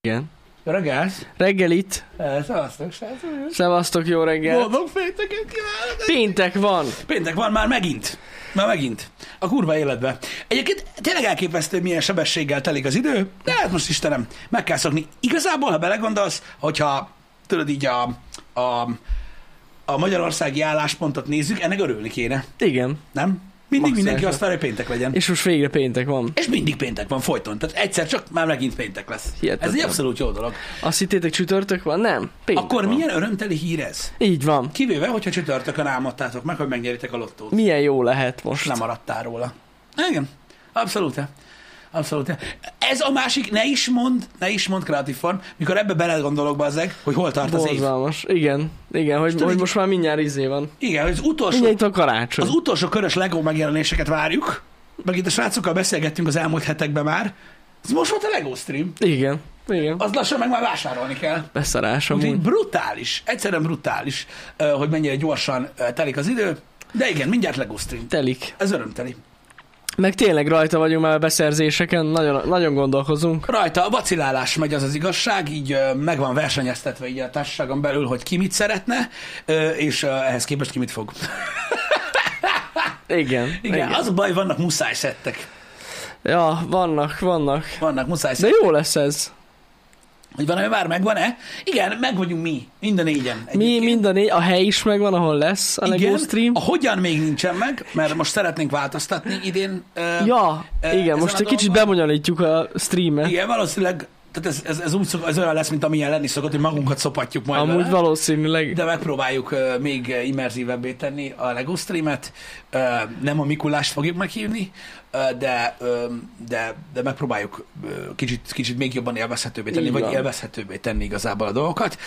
Igen. Jó reggelt! Reggelit. Eh, Szevasztok, srácok! Szevasztok, jó reggel. Boldog pénteket kívánok! Péntek van. Péntek van már megint. Már megint. A kurva életbe. Egyébként tényleg elképesztő, milyen sebességgel telik az idő, de hát most Istenem, meg kell szokni. Igazából, ha belegondolsz, hogyha tudod így a, a, a magyarországi álláspontot nézzük, ennek örülni kéne, Igen. nem? Mindig mindenki Maximálisan. azt várja, hogy péntek legyen. És most végre péntek van. És mindig péntek van folyton. Tehát egyszer csak már megint péntek lesz. Hihetetlen. Ez egy abszolút jó dolog. Azt hittétek csütörtök van? Nem. Péntek Akkor van. milyen örömteli hír ez? Így van. Kivéve, hogyha csütörtökön álmodtátok meg, hogy megnyeritek a lottót. Milyen jó lehet most. Nem maradtál róla. Igen, abszolút. Abszolút. Ez a másik, ne is mond, ne is mond kreatív form, mikor ebbe belegondolok bazzeg, hogy hol tart az év. Borzalmas. Igen. Igen, hogy, hogy így- most már mindjárt izé van. Igen, hogy az utolsó, Mindjárt a karácsony. az utolsó körös Lego megjelenéseket várjuk, meg itt a srácokkal beszélgettünk az elmúlt hetekben már. Ez most volt a Lego stream. Igen. Igen. Az lassan meg már vásárolni kell. Beszarás Úgyhogy amúgy. brutális, egyszerűen brutális, hogy mennyire gyorsan telik az idő. De igen, mindjárt Lego stream. Telik. Ez örömteli. Meg tényleg rajta vagyunk már a beszerzéseken, nagyon, nagyon gondolkozunk. Rajta a vacilálás megy az az igazság, így meg van versenyeztetve így a társaságon belül, hogy ki mit szeretne, és ehhez képest ki mit fog. Igen. Igen, az a baj, vannak muszáj szettek. Ja, vannak, vannak. Vannak muszáj De szettek. jó lesz ez. Hogy van, már megvan-e? Igen, meg vagyunk mi, mind a négyen. Mi, egyébként. mind a né- a hely is megvan, ahol lesz a Lego Igen, stream. a hogyan még nincsen meg, mert most szeretnénk változtatni idén. Ja, ö, igen, most egy kicsit dolgon. bebonyolítjuk a streamet. Igen, valószínűleg, tehát ez, ez, ez úgy szok, ez olyan lesz, mint amilyen lenni szokott, hogy magunkat szopatjuk majd Amúgy vele. valószínűleg. De megpróbáljuk még immerzívebbé tenni a Lego streamet. Nem a Mikulást fogjuk meghívni, de, de, de megpróbáljuk kicsit, kicsit még jobban élvezhetőbbé tenni, Így vagy van. élvezhetőbbé tenni igazából a dolgokat.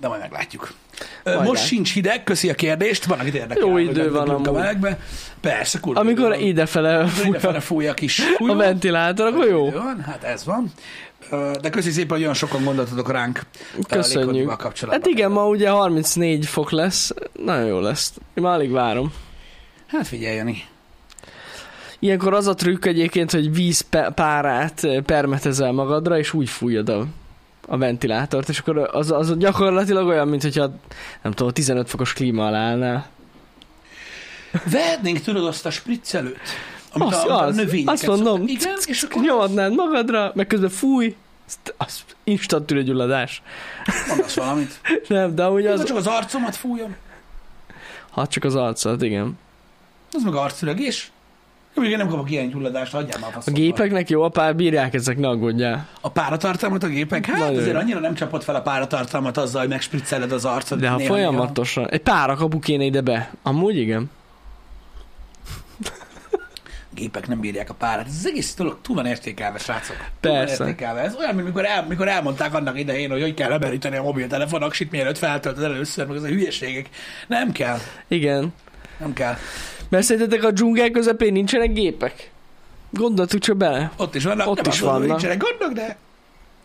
De majd meglátjuk. Majd Most lát. sincs hideg, köszi a kérdést, van, akit érdekel. Jó idő van a amúgy. melegbe. Persze, kurva Amikor van. idefele fúj Idefele fúj a kis a fújó. ventilátor, akkor jó. Van, hát ez van. De köszi szépen, hogy olyan sokan gondoltatok ránk. Köszönjük. kapcsolatban. Hát igen, ma ugye 34 fok lesz. Nagyon jó lesz. Én már alig várom. Hát figyelj, Jani. Ilyenkor az a trükk egyébként, hogy vízpárát permetezel magadra, és úgy fújod a, a ventilátort, és akkor az, az gyakorlatilag olyan, mint hogyha nem tudom, 15 fokos klíma alá állnál. Vehetnénk tudod azt a spriccelőt, amit Az, a, a az, növényeket azt mondom, Igen, és akkor nyomadnád magadra, meg közben fúj, azt- az instant tüdőgyulladás. mondasz valamit. Nem, de amúgy Az... Csak az arcomat fújom, ha csak az arcot, igen. az meg arcüregés. Jó, igen, nem kapok ilyen gyulladást, hagyjál már A faszomba. gépeknek jó, a pár bírják ezek, ne aggódjál. A páratartalmat a gépek? Hát Nagyon azért annyira nem csapott fel a páratartalmat azzal, hogy megspricceled az arcod. De ha folyamatosan, egy pár kapu kéne ide be. Amúgy igen. gépek nem bírják a párat. Ez az egész dolog túl van értékelve, srácok. Túl Persze. Van értékelve. Ez olyan, mint mikor, el, mikor elmondták annak idején, hogy hogy kell lemeríteni a mobiltelefon aksit, mielőtt feltöltöd először, meg az a hülyeségek. Nem kell. Igen. Nem kell. Mert szerintetek a dzsungel közepén nincsenek gépek? Gondoltuk csak bele. Ott is vannak. Ott is vannak. Nincsenek gondok, de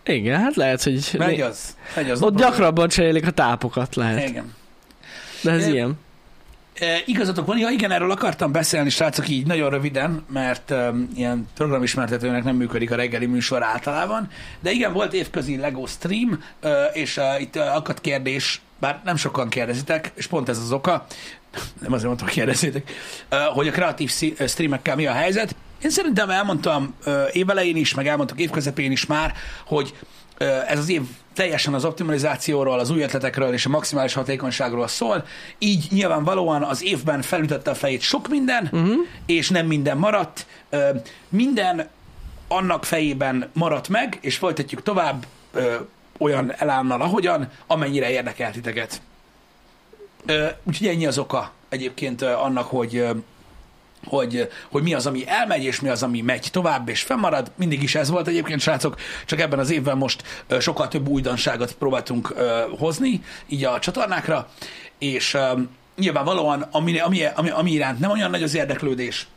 Igen, hát lehet, hogy megy az. Megy az. ott gyakrabban cserélik a tápokat lehet. Igen. De ez É, ilyen. E, igazatok van, ja igen, erről akartam beszélni, srácok, így nagyon röviden, mert um, ilyen programismertetőnek nem működik a reggeli műsor általában, de igen, volt évközi Lego stream, uh, és uh, itt uh, akadt kérdés, bár nem sokan kérdezitek, és pont ez az oka, nem azért mondtam, hogy kérdezzétek, hogy a kreatív streamekkel mi a helyzet. Én szerintem elmondtam évelején is, meg elmondtuk évközepén is már, hogy ez az év teljesen az optimalizációról, az új ötletekről és a maximális hatékonyságról szól, így nyilvánvalóan az évben felütötte a fejét sok minden, uh-huh. és nem minden maradt. Minden annak fejében maradt meg, és folytatjuk tovább olyan elánnal, ahogyan, amennyire érdekel titeket. Úgyhogy ennyi az oka egyébként annak, hogy hogy, hogy mi az, ami elmegy, és mi az, ami megy tovább, és fennmarad. Mindig is ez volt egyébként, srácok, csak ebben az évben most sokkal több újdonságot próbáltunk hozni, így a csatornákra, és nyilvánvalóan, ami, ami, ami, ami iránt nem olyan nagy az érdeklődés,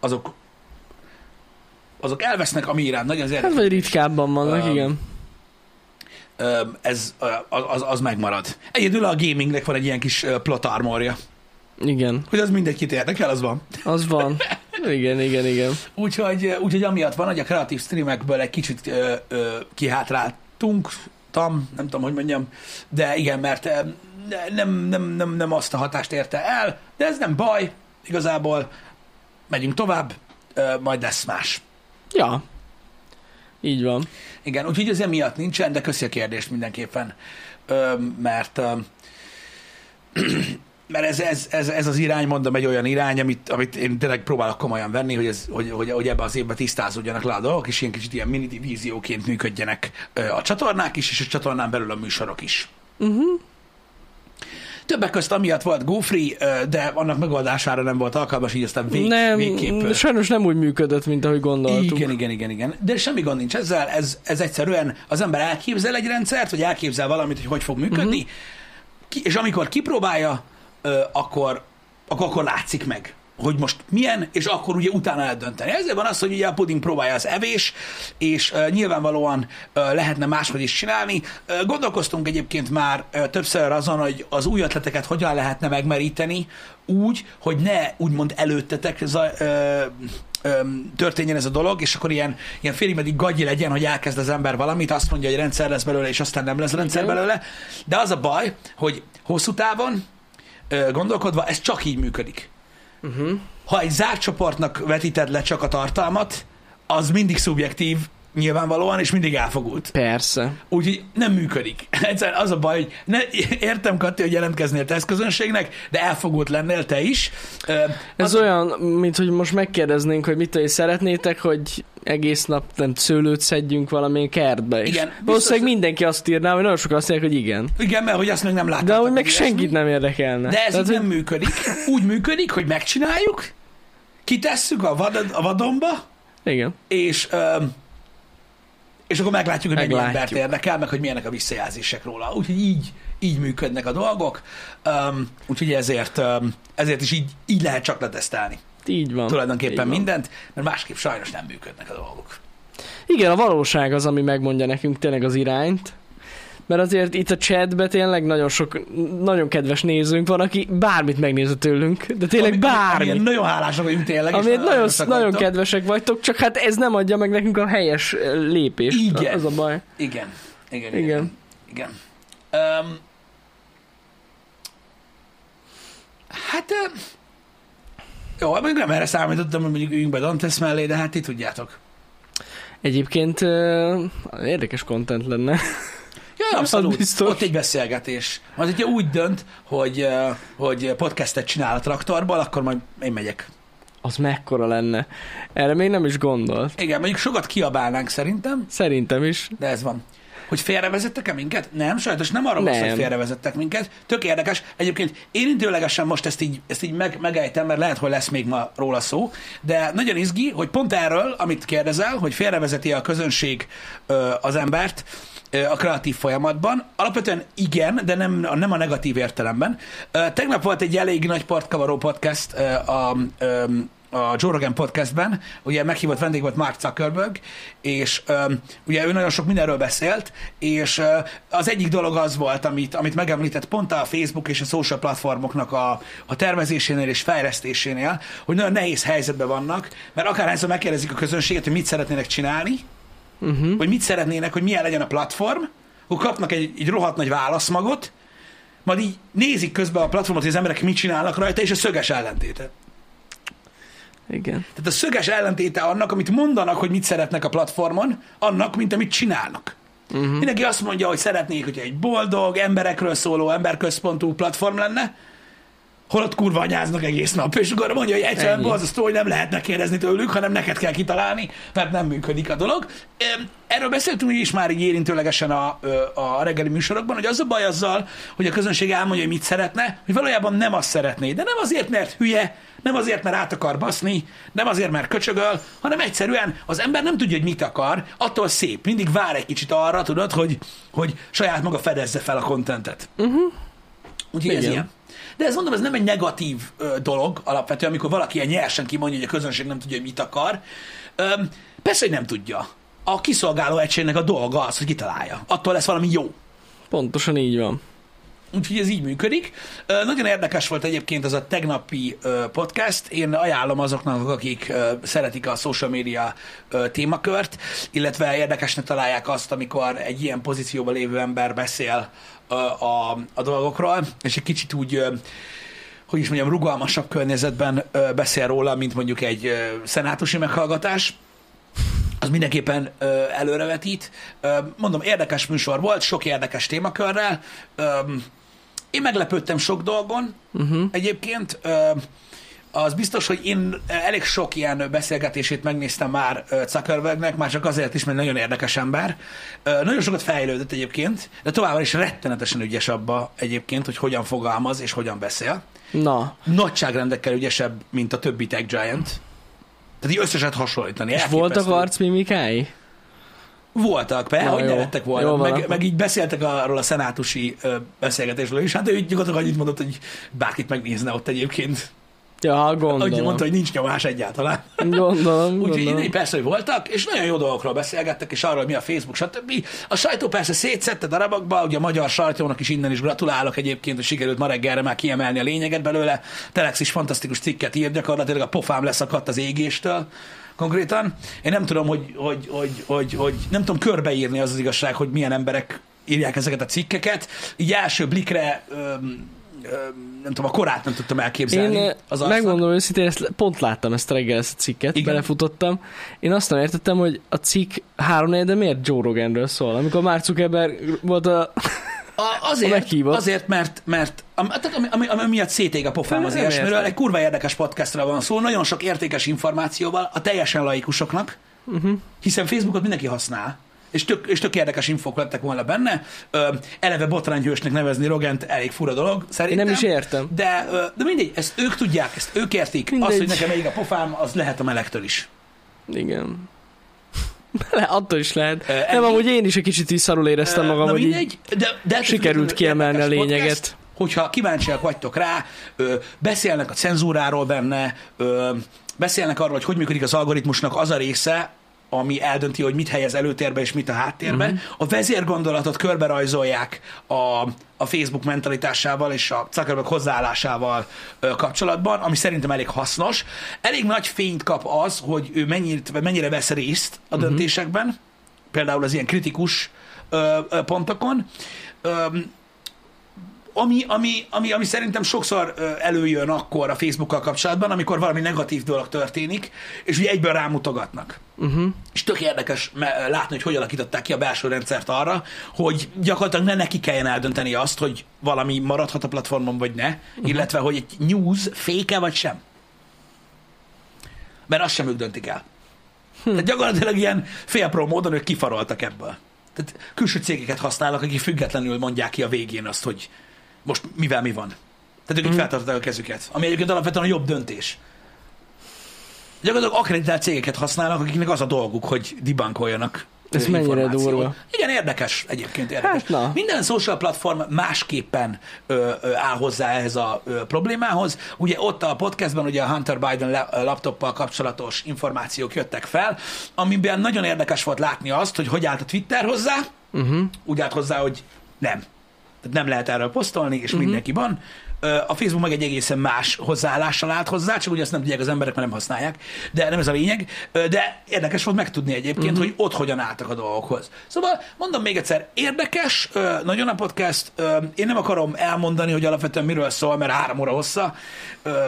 azok azok elvesznek, ami iránt nagy az Hát érdeklődés, vagy ritkábban vannak, Öm, igen. Ez, az, az, megmarad. Egyedül a gamingnek van egy ilyen kis plot armorja. Igen, Hogy az mindenkit érdekel, az van. az van. Igen, igen, igen. Úgyhogy, úgyhogy amiatt van, hogy a kreatív streamekből egy kicsit ö, ö, kihátráltunk, tam, nem tudom, hogy mondjam, de igen, mert nem, nem, nem, nem azt a hatást érte el, de ez nem baj, igazából megyünk tovább, ö, majd lesz más. Ja. Így van. Igen, úgyhogy ez emiatt nincsen, de köszi a kérdést mindenképpen, ö, mert ö, mert ez, ez, ez, ez, az irány, mondom, egy olyan irány, amit, amit én tényleg próbálok komolyan venni, hogy, ez, hogy, hogy, hogy ebbe az évben tisztázódjanak le a dolgok, és ilyen kicsit ilyen mini divízióként működjenek a csatornák is, és a csatornán belül a műsorok is. Uh-huh. Többek között amiatt volt GoFree, de annak megoldására nem volt alkalmas, így aztán vég, nem, végképp... sajnos nem úgy működött, mint ahogy gondoltuk. Igen, igen, igen, igen. De semmi gond nincs ezzel, ez, ez egyszerűen az ember elképzel egy rendszert, vagy elképzel valamit, hogy hogy fog működni, uh-huh. ki, és amikor kipróbálja, akkor, akkor, akkor látszik meg hogy most milyen, és akkor ugye utána lehet dönteni. Ezért van az, hogy ugye a puding próbálja az evés, és uh, nyilvánvalóan uh, lehetne máshogy is csinálni. Uh, gondolkoztunk egyébként már uh, többször azon, hogy az új ötleteket hogyan lehetne megmeríteni úgy, hogy ne úgymond előttetek ez a, uh, történjen ez a dolog, és akkor ilyen, ilyen félig meddig gagyi legyen, hogy elkezd az ember valamit, azt mondja, hogy rendszer lesz belőle, és aztán nem lesz rendszer belőle. De az a baj, hogy hosszú távon gondolkodva, ez csak így működik. Uh-huh. Ha egy zárt csoportnak vetíted le csak a tartalmat, az mindig szubjektív, nyilvánvalóan, és mindig elfogult. Persze. Úgyhogy nem működik. Egyszerűen az a baj, hogy ne, értem, Kati, hogy jelentkeznél tesztközönségnek, de elfogult lennél te is. Ez az... olyan, mint hogy most megkérdeznénk, hogy mit is szeretnétek, hogy egész nap nem szőlőt szedjünk valamilyen kertbe. Igen. Biztos, Valószínűleg mindenki azt írná, hogy nagyon sokan azt mondják, hogy igen. Igen, mert hogy azt meg nem látják. De hogy meg senkit nem érdekelne. De ez Tehát, nem hogy... működik. Úgy működik, hogy megcsináljuk, kitesszük a, vad, a vadonba, igen. És um, és akkor meglátjuk, hogy meglátjuk. mennyi embert érdekel, meg hogy milyenek a visszajelzések róla. Úgyhogy így, így működnek a dolgok, um, úgyhogy ezért, um, ezért is így, így lehet csak letesztelni. Így van. Tulajdonképpen így van. mindent, mert másképp sajnos nem működnek a dolgok. Igen, a valóság az, ami megmondja nekünk tényleg az irányt, mert azért itt a chatben tényleg nagyon sok, nagyon kedves nézőnk van, aki bármit megnéz tőlünk, de tényleg ami, bármit. Ami, nagyon hálásak vagyunk tényleg. Ami nagyon, nagyon kedvesek vagytok, csak hát ez nem adja meg nekünk a helyes lépést. Igen. Az a baj. Igen. Igen. Igen. Igen. igen. Um, hát jó, még nem erre számítottam, hogy mondjuk üljünk be Dantes mellé, de hát ti tudjátok. Egyébként érdekes content lenne. Abszolút. Biztos. Ott egy beszélgetés. Az, hogyha úgy dönt, hogy, hogy podcastet csinál a traktorból, akkor majd én megyek. Az mekkora lenne. Erre még nem is gondolt. Igen, mondjuk sokat kiabálnánk szerintem. Szerintem is. De ez van. Hogy félrevezettek-e minket? Nem, sajnos nem arról van hogy félrevezettek minket. Tök érdekes. Egyébként érintőlegesen most ezt így, ezt így meg, megejtem, mert lehet, hogy lesz még ma róla szó, de nagyon izgi, hogy pont erről, amit kérdezel, hogy félrevezeti a közönség ö, az embert, a kreatív folyamatban. Alapvetően igen, de nem, nem a negatív értelemben. Tegnap volt egy elég nagy partkavaró podcast a, a a Joe Rogan podcastben, ugye meghívott vendég volt Mark Zuckerberg, és um, ugye ő nagyon sok mindenről beszélt, és uh, az egyik dolog az volt, amit, amit megemlített pont a Facebook és a social platformoknak a, a tervezésénél és fejlesztésénél, hogy nagyon nehéz helyzetben vannak, mert akárhányszor megkérdezik a közönséget, hogy mit szeretnének csinálni, uh-huh. hogy mit szeretnének, hogy milyen legyen a platform, akkor kapnak egy, egy rohadt nagy válaszmagot, majd így nézik közben a platformot, hogy az emberek mit csinálnak rajta, és a szöges ellentéte. Igen. Tehát a szöges ellentéte annak, amit mondanak, hogy mit szeretnek a platformon, annak, mint amit csinálnak. Uh-huh. Mindenki azt mondja, hogy szeretnék, hogy egy boldog, emberekről szóló, emberközpontú platform lenne, holott kurva anyáznak egész nap, és akkor mondja, hogy egyszerűen borzasztó, hogy nem lehetne kérdezni tőlük, hanem neked kell kitalálni, mert nem működik a dolog. Erről beszéltünk is már így érintőlegesen a, a reggeli műsorokban, hogy az a baj azzal, hogy a közönség elmondja, hogy mit szeretne, hogy valójában nem azt szeretné, de nem azért, mert hülye, nem azért, mert át akar baszni, nem azért, mert köcsögöl, hanem egyszerűen az ember nem tudja, hogy mit akar, attól szép, mindig vár egy kicsit arra, tudod, hogy, hogy saját maga fedezze fel a kontentet. Uh-huh. Úgyhogy ez ilyen. De ez mondom, ez nem egy negatív ö, dolog alapvetően, amikor valaki ilyen nyersen kimondja, hogy a közönség nem tudja, hogy mit akar. Ö, persze, hogy nem tudja. A kiszolgáló egységnek a dolga az, hogy kitalálja. Attól lesz valami jó. Pontosan így van. Úgyhogy ez így működik. Nagyon érdekes volt egyébként az a tegnapi podcast. Én ajánlom azoknak, akik szeretik a social media témakört, illetve érdekesnek találják azt, amikor egy ilyen pozícióban lévő ember beszél ö, a, a dolgokról, és egy kicsit úgy hogy is mondjam, rugalmasabb környezetben beszél róla, mint mondjuk egy szenátusi meghallgatás az mindenképpen ö, előrevetít. Ö, mondom, érdekes műsor volt, sok érdekes témakörrel. Ö, én meglepődtem sok dolgon uh-huh. egyébként. Az biztos, hogy én elég sok ilyen beszélgetését megnéztem már Zuckerbergnek, már csak azért is, mert nagyon érdekes ember. Nagyon sokat fejlődött egyébként, de továbbra is rettenetesen ügyes abba egyébként, hogy hogyan fogalmaz és hogyan beszél. Na, Nagyságrendekkel ügyesebb, mint a többi tech giant. Tehát így összeset hasonlítani. és voltak arcmimikái? Voltak, Na, hogy ne lettek volna. Meg, meg, így beszéltek arról a szenátusi ö, beszélgetésről is. Hát ő így gyakorlatilag annyit mondott, hogy bárkit megnézne ott egyébként. Ja, Úgy gondolom. mondta, hogy nincs nyomás egyáltalán. Gondolom, Úgyhogy gondolom. persze, hogy voltak, és nagyon jó dolgokról beszélgettek, és arról, hogy mi a Facebook, stb. A sajtó persze szétszette darabokba, ugye a magyar sajtónak is innen is gratulálok egyébként, hogy sikerült ma reggelre már kiemelni a lényeget belőle. Telex is fantasztikus cikket írt, gyakorlatilag a pofám leszakadt az égéstől konkrétan. Én nem tudom, hogy, hogy, hogy, hogy, hogy nem tudom körbeírni az az igazság, hogy milyen emberek írják ezeket a cikkeket. Így első blikre öm, öm, nem tudom, a korát nem tudtam elképzelni. Én az arcnak. megmondom őszintén, ezt pont láttam ezt reggel, ezt a cikket, Igen. Belefutottam. Én azt nem értettem, hogy a cikk három de miért Joe Roganről szól? Amikor Mark Zuckerberg volt a... A, azért, azért, mert, mert tehát ami, ami, ami miatt szétég a pofám az ilyesmiről, egy kurva érdekes podcastra van szó, nagyon sok értékes információval, a teljesen laikusoknak, uh-huh. hiszen Facebookot mindenki használ, és tök, és tök érdekes infók lettek volna benne. Ö, eleve botrányhősnek nevezni Rogent elég fura dolog, Én szerintem. nem is értem. De, ö, de mindegy, ezt ők tudják, ezt ők értik. Mindegy. Az, hogy nekem ég a pofám, az lehet a melegtől is. Igen. Le, attól is lehet. Ö, nem, amúgy én is egy kicsit így szarul éreztem magam, Na hogy mindegy, de, de sikerült kiemelni a lényeget. podcast, hogyha kíváncsiak vagytok rá, ö, beszélnek a cenzúráról benne, ö, beszélnek arról, hogy hogy működik az algoritmusnak az a része, ami eldönti, hogy mit helyez előtérbe és mit a háttérbe. Uh-huh. A vezérgondolatot körbe rajzolják a, a Facebook mentalitásával és a Zuckerberg hozzáállásával ö, kapcsolatban, ami szerintem elég hasznos. Elég nagy fényt kap az, hogy ő mennyire, mennyire vesz részt a Mhm. döntésekben, például az ilyen kritikus ö, ö, pontokon. Ö, ami, ami, ami, ami szerintem sokszor előjön akkor a Facebookkal kapcsolatban, amikor valami negatív dolog történik, és ugye egyből rámutogatnak. Uh-huh. És tök érdekes látni, hogy hogy alakították ki a belső rendszert arra, hogy gyakorlatilag ne neki kelljen eldönteni azt, hogy valami maradhat a platformon, vagy ne, uh-huh. illetve hogy egy news féke vagy sem. Mert azt sem ők döntik el. Hm. Tehát gyakorlatilag ilyen félpró módon ők kifaroltak ebből. Tehát külső cégeket használnak, akik függetlenül mondják ki a végén azt, hogy most mivel mi van. Tehát ők így feltartották a kezüket, ami egyébként alapvetően a jobb döntés. Gyakorlatilag akreditált cégeket használnak, akiknek az a dolguk, hogy debunkoljanak Ez mennyire durva. Igen, érdekes egyébként érdekes. Hát na. Minden social platform másképpen ö, ö, áll hozzá ehhez a ö, problémához. Ugye ott a podcastban ugye a Hunter Biden laptoppal kapcsolatos információk jöttek fel, amiben nagyon érdekes volt látni azt, hogy hogy állt a Twitter hozzá, Uh-huh. úgy állt hozzá, hogy nem. Tehát nem lehet erről posztolni, és uh-huh. mindenki van. A Facebook meg egy egészen más hozzáállással állt hozzá, csak ugye azt nem tudják az emberek, mert nem használják, de nem ez a lényeg. De érdekes volt megtudni egyébként, uh-huh. hogy ott hogyan álltak a dolgokhoz. Szóval mondom még egyszer, érdekes, nagyon a podcast. Én nem akarom elmondani, hogy alapvetően miről szól, mert három óra hossza,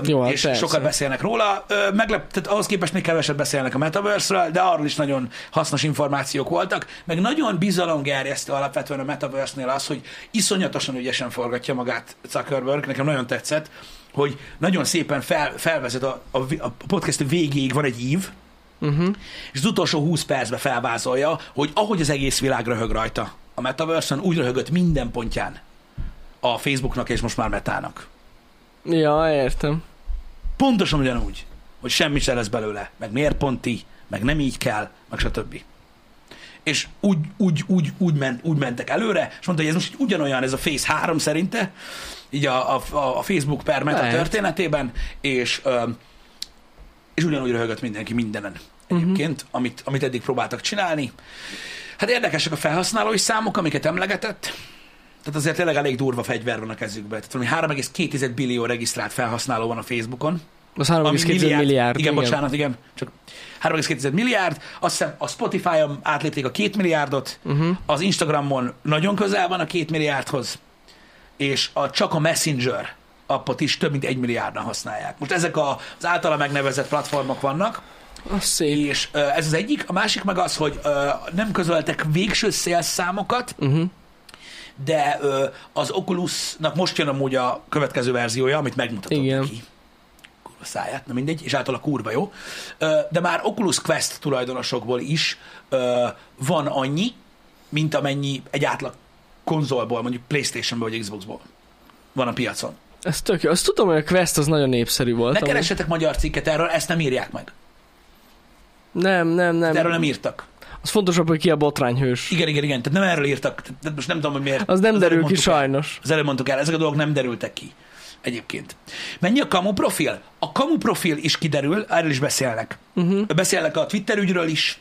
Jó, hát és persze. sokat beszélnek róla. Meglep, tehát ahhoz képest még keveset beszélnek a Metaverse-ről, de arról is nagyon hasznos információk voltak, meg nagyon bizalomgerjesztő alapvetően a Metaverse-nél az, hogy iszonyatosan ügyesen forgatja magát Zuckerberg, nekem nagyon tetszett, hogy nagyon szépen fel, felvezet a, a, a podcast végéig van egy ív, Uh-huh. és az utolsó 20 percben felvázolja, hogy ahogy az egész világ röhög rajta a Metaverse-on, úgy röhögött minden pontján a Facebooknak és most már Metának. Ja, értem. Pontosan ugyanúgy, hogy semmi se lesz belőle, meg miért pont így, meg nem így kell, meg stb. És úgy, úgy, úgy, úgy, ment, úgy mentek előre, és mondta, hogy ez most ugyanolyan, ez a Face 3 szerinte, így a, a, a Facebook per Meta Lehet. történetében, és, és ugyanúgy röhögött mindenki mindenen egyébként, uh-huh. amit, amit eddig próbáltak csinálni. Hát érdekesek a felhasználói számok, amiket emlegetett. Tehát azért tényleg elég durva fegyver van a kezükben. Tehát valami 3,2 billió regisztrált felhasználó van a Facebookon. Az 3,2 milliárd, milliárd. Igen, igen, bocsánat, igen. Csak 3,2 milliárd. Azt hiszem a Spotify-on átlépték a 2 milliárdot, uh-huh. az Instagramon nagyon közel van a 2 milliárdhoz, és a, csak a Messenger appot is több mint egy milliárdan használják. Most ezek a, az általa megnevezett platformok vannak, az szép. és uh, ez az egyik. A másik meg az, hogy uh, nem közöltek végső szélszámokat, uh-huh. de uh, az Oculusnak most jön amúgy a következő verziója, amit megmutatok Igen. neki a száját, na mindegy, és által a kurva jó. De már Oculus Quest tulajdonosokból is van annyi, mint amennyi egy átlag konzolból, mondjuk Playstation-ból vagy Xbox-ból van a piacon. Ez tök jó. Azt tudom, hogy a Quest az nagyon népszerű volt. Ne amúgy. keressetek magyar cikket erről, ezt nem írják meg. Nem, nem, nem. De erről nem írtak. Az fontosabb, hogy ki a botrányhős. Igen, igen, igen. Tehát nem erről írtak. Tehát most nem tudom, hogy miért. Az nem Az derül ki mondtuk el. sajnos. Az előbb mondtuk el, ezek a dolgok nem derültek ki egyébként. Mennyi a kamu profil? A kamu profil is kiderül, erről is beszélnek. Uh-huh. Beszélnek a Twitter ügyről is,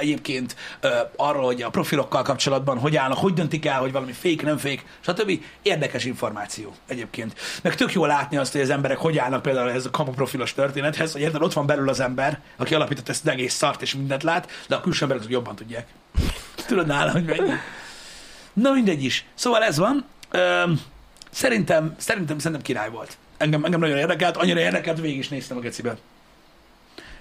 egyébként ö, arról, hogy a profilokkal kapcsolatban hogy állnak, hogy döntik el, hogy valami fake, nem fake, stb. Érdekes információ egyébként. Meg tök jó látni azt, hogy az emberek hogy állnak például ez a kamu profilos történethez, hogy érted, ott van belül az ember, aki alapított ezt az egész szart és mindent lát, de a külső emberek jobban tudják. Tudod nála, hogy mennyi. Na mindegy is. Szóval ez van. Szerintem, szerintem, szerintem király volt. Engem, engem nagyon érdekelt, annyira érdekelt, végig is néztem a gecibe.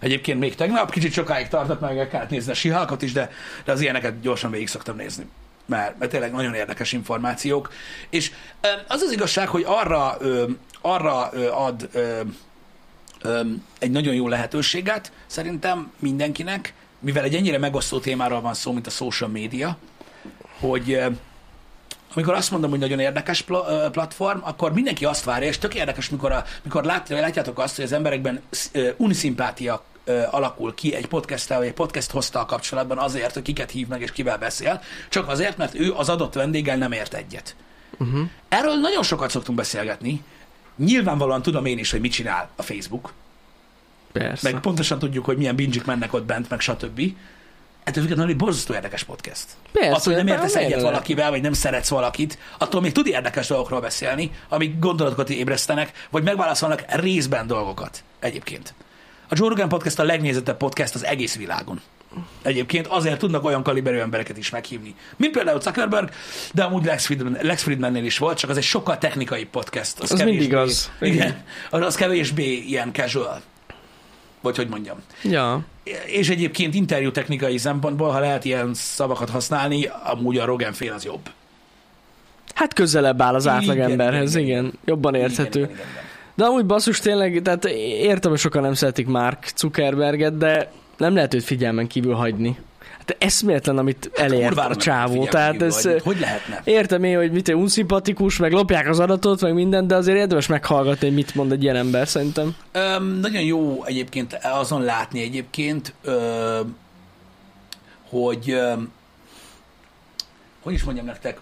Egyébként még tegnap, kicsit sokáig tartott, meg el kellett nézni a sihalkot is, de, de az ilyeneket gyorsan végig szoktam nézni. Mert, mert tényleg nagyon érdekes információk. És az az igazság, hogy arra, arra ad egy nagyon jó lehetőséget szerintem mindenkinek, mivel egy ennyire megosztó témáról van szó, mint a social media, hogy amikor azt mondom, hogy nagyon érdekes pl- platform, akkor mindenki azt várja, és tök érdekes, mikor, a, mikor lát, látjátok azt, hogy az emberekben uniszimpátia ö, alakul ki egy podcasttel, vagy egy podcast hoztal kapcsolatban azért, hogy kiket hív meg és kivel beszél, csak azért, mert ő az adott vendéggel nem ért egyet. Uh-huh. Erről nagyon sokat szoktunk beszélgetni. Nyilvánvalóan tudom én is, hogy mit csinál a Facebook, Persze. meg pontosan tudjuk, hogy milyen binge mennek ott bent, meg stb. Ettől függetlenül egy borzasztó érdekes podcast. Persze, Az, hogy nem értesz egyet ne? valakivel, vagy nem szeretsz valakit, attól még tud érdekes dolgokról beszélni, amik gondolatokat ébresztenek, vagy megválaszolnak részben dolgokat egyébként. A Joe Rogan Podcast a legnézettebb podcast az egész világon. Egyébként azért tudnak olyan kaliberű embereket is meghívni, mint például Zuckerberg, de amúgy Lex, Friedman, Lex Friedmannél is volt, csak az egy sokkal technikai podcast. Az mindig az. Igen, az, az kevésbé ilyen casual. Vagy hogy mondjam. Ja. És egyébként interjú technikai szempontból, ha lehet ilyen szavakat használni, amúgy a Rogan fél az jobb. Hát közelebb áll az Igen, átlagemberhez, igen, igen, igen. Jobban érthető. Igen, igen, igen. De amúgy basszus tényleg, tehát értem, hogy sokan nem szeretik Mark Zuckerberget, de nem lehet őt figyelmen kívül hagyni. Hát eszméletlen, amit elért Kurvára a csávó. Tehát ez. Hogy lehetne? értem én, hogy mit unszimpatikus, meg lopják az adatot, meg minden, de azért érdemes meghallgatni, hogy mit mond egy ilyen ember, szerintem. Öm, nagyon jó egyébként azon látni egyébként, öm, hogy öm, hogy is mondjam nektek,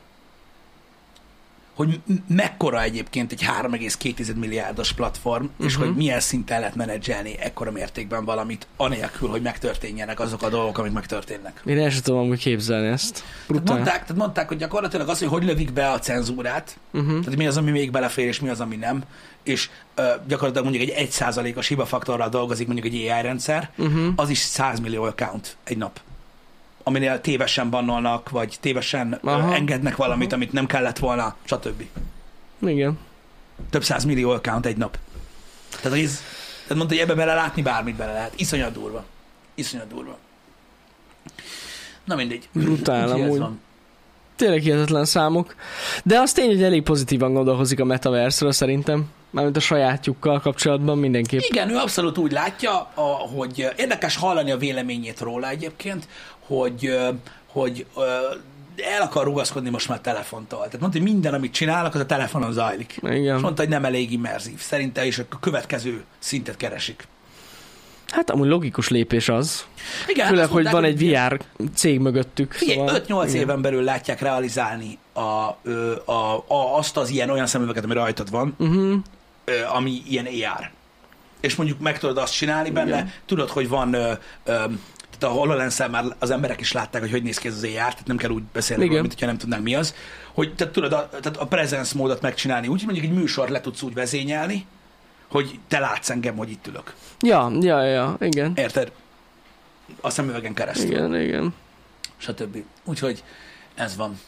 hogy mekkora egyébként egy 3,2 milliárdos platform, uh-huh. és hogy milyen szinten lehet menedzselni ekkora mértékben valamit, anélkül, hogy megtörténjenek azok a dolgok, amik megtörténnek. Én el sem tudom amúgy képzelni ezt. Tehát mondták, tehát mondták, hogy gyakorlatilag az, hogy hogy lövik be a cenzúrát, uh-huh. tehát mi az, ami még belefér, és mi az, ami nem, és uh, gyakorlatilag mondjuk egy 1%-os hibafaktorral dolgozik mondjuk egy AI rendszer, uh-huh. az is 100 millió account egy nap aminél tévesen bannolnak, vagy tévesen Aha. engednek valamit, amit nem kellett volna, stb. Igen. Több száz millió account egy nap. Tehát, hogy ez, tehát mondta, hogy ebbe bele látni bármit bele lehet. Iszonyat durva. Iszonyat durva. Na mindegy. Brutál amúgy. van. Tényleg hihetetlen számok. De az tény, hogy elég pozitívan gondolkozik a metaverse szerintem. Mármint a sajátjukkal kapcsolatban mindenképp. Igen, ő abszolút úgy látja, a, hogy érdekes hallani a véleményét róla egyébként, hogy, hogy el akar rugaszkodni most már telefontól. Tehát mondta, hogy minden, amit csinálnak, az a telefonon zajlik. És Igen. mondta, hogy nem elég immerzív. Szerinte is a következő szintet keresik. Hát amúgy logikus lépés az. Igen, Főleg, azt hogy mondták, van egy VR cég mögöttük. Figyelj, szóval, 5-8 igen. éven belül látják realizálni a, a, a, azt az ilyen olyan szemüveget, ami rajtad van, Uh-huh. ami ilyen AR. És mondjuk meg tudod azt csinálni benne, Igen. tudod, hogy van ö, ö, Tehát a hololens már az emberek is látták, hogy hogy néz ki ez az AR, tehát nem kell úgy beszélni, Igen. róla, mint hogyha nem tudnánk mi az. Hogy tehát tudod, a, tehát a presence módot megcsinálni úgy, hogy mondjuk egy műsor le tudsz úgy vezényelni, hogy te látsz engem, hogy itt ülök. Ja, ja, ja, igen. Érted? A szemüvegen keresztül. Igen, igen. stb. Úgyhogy ez van.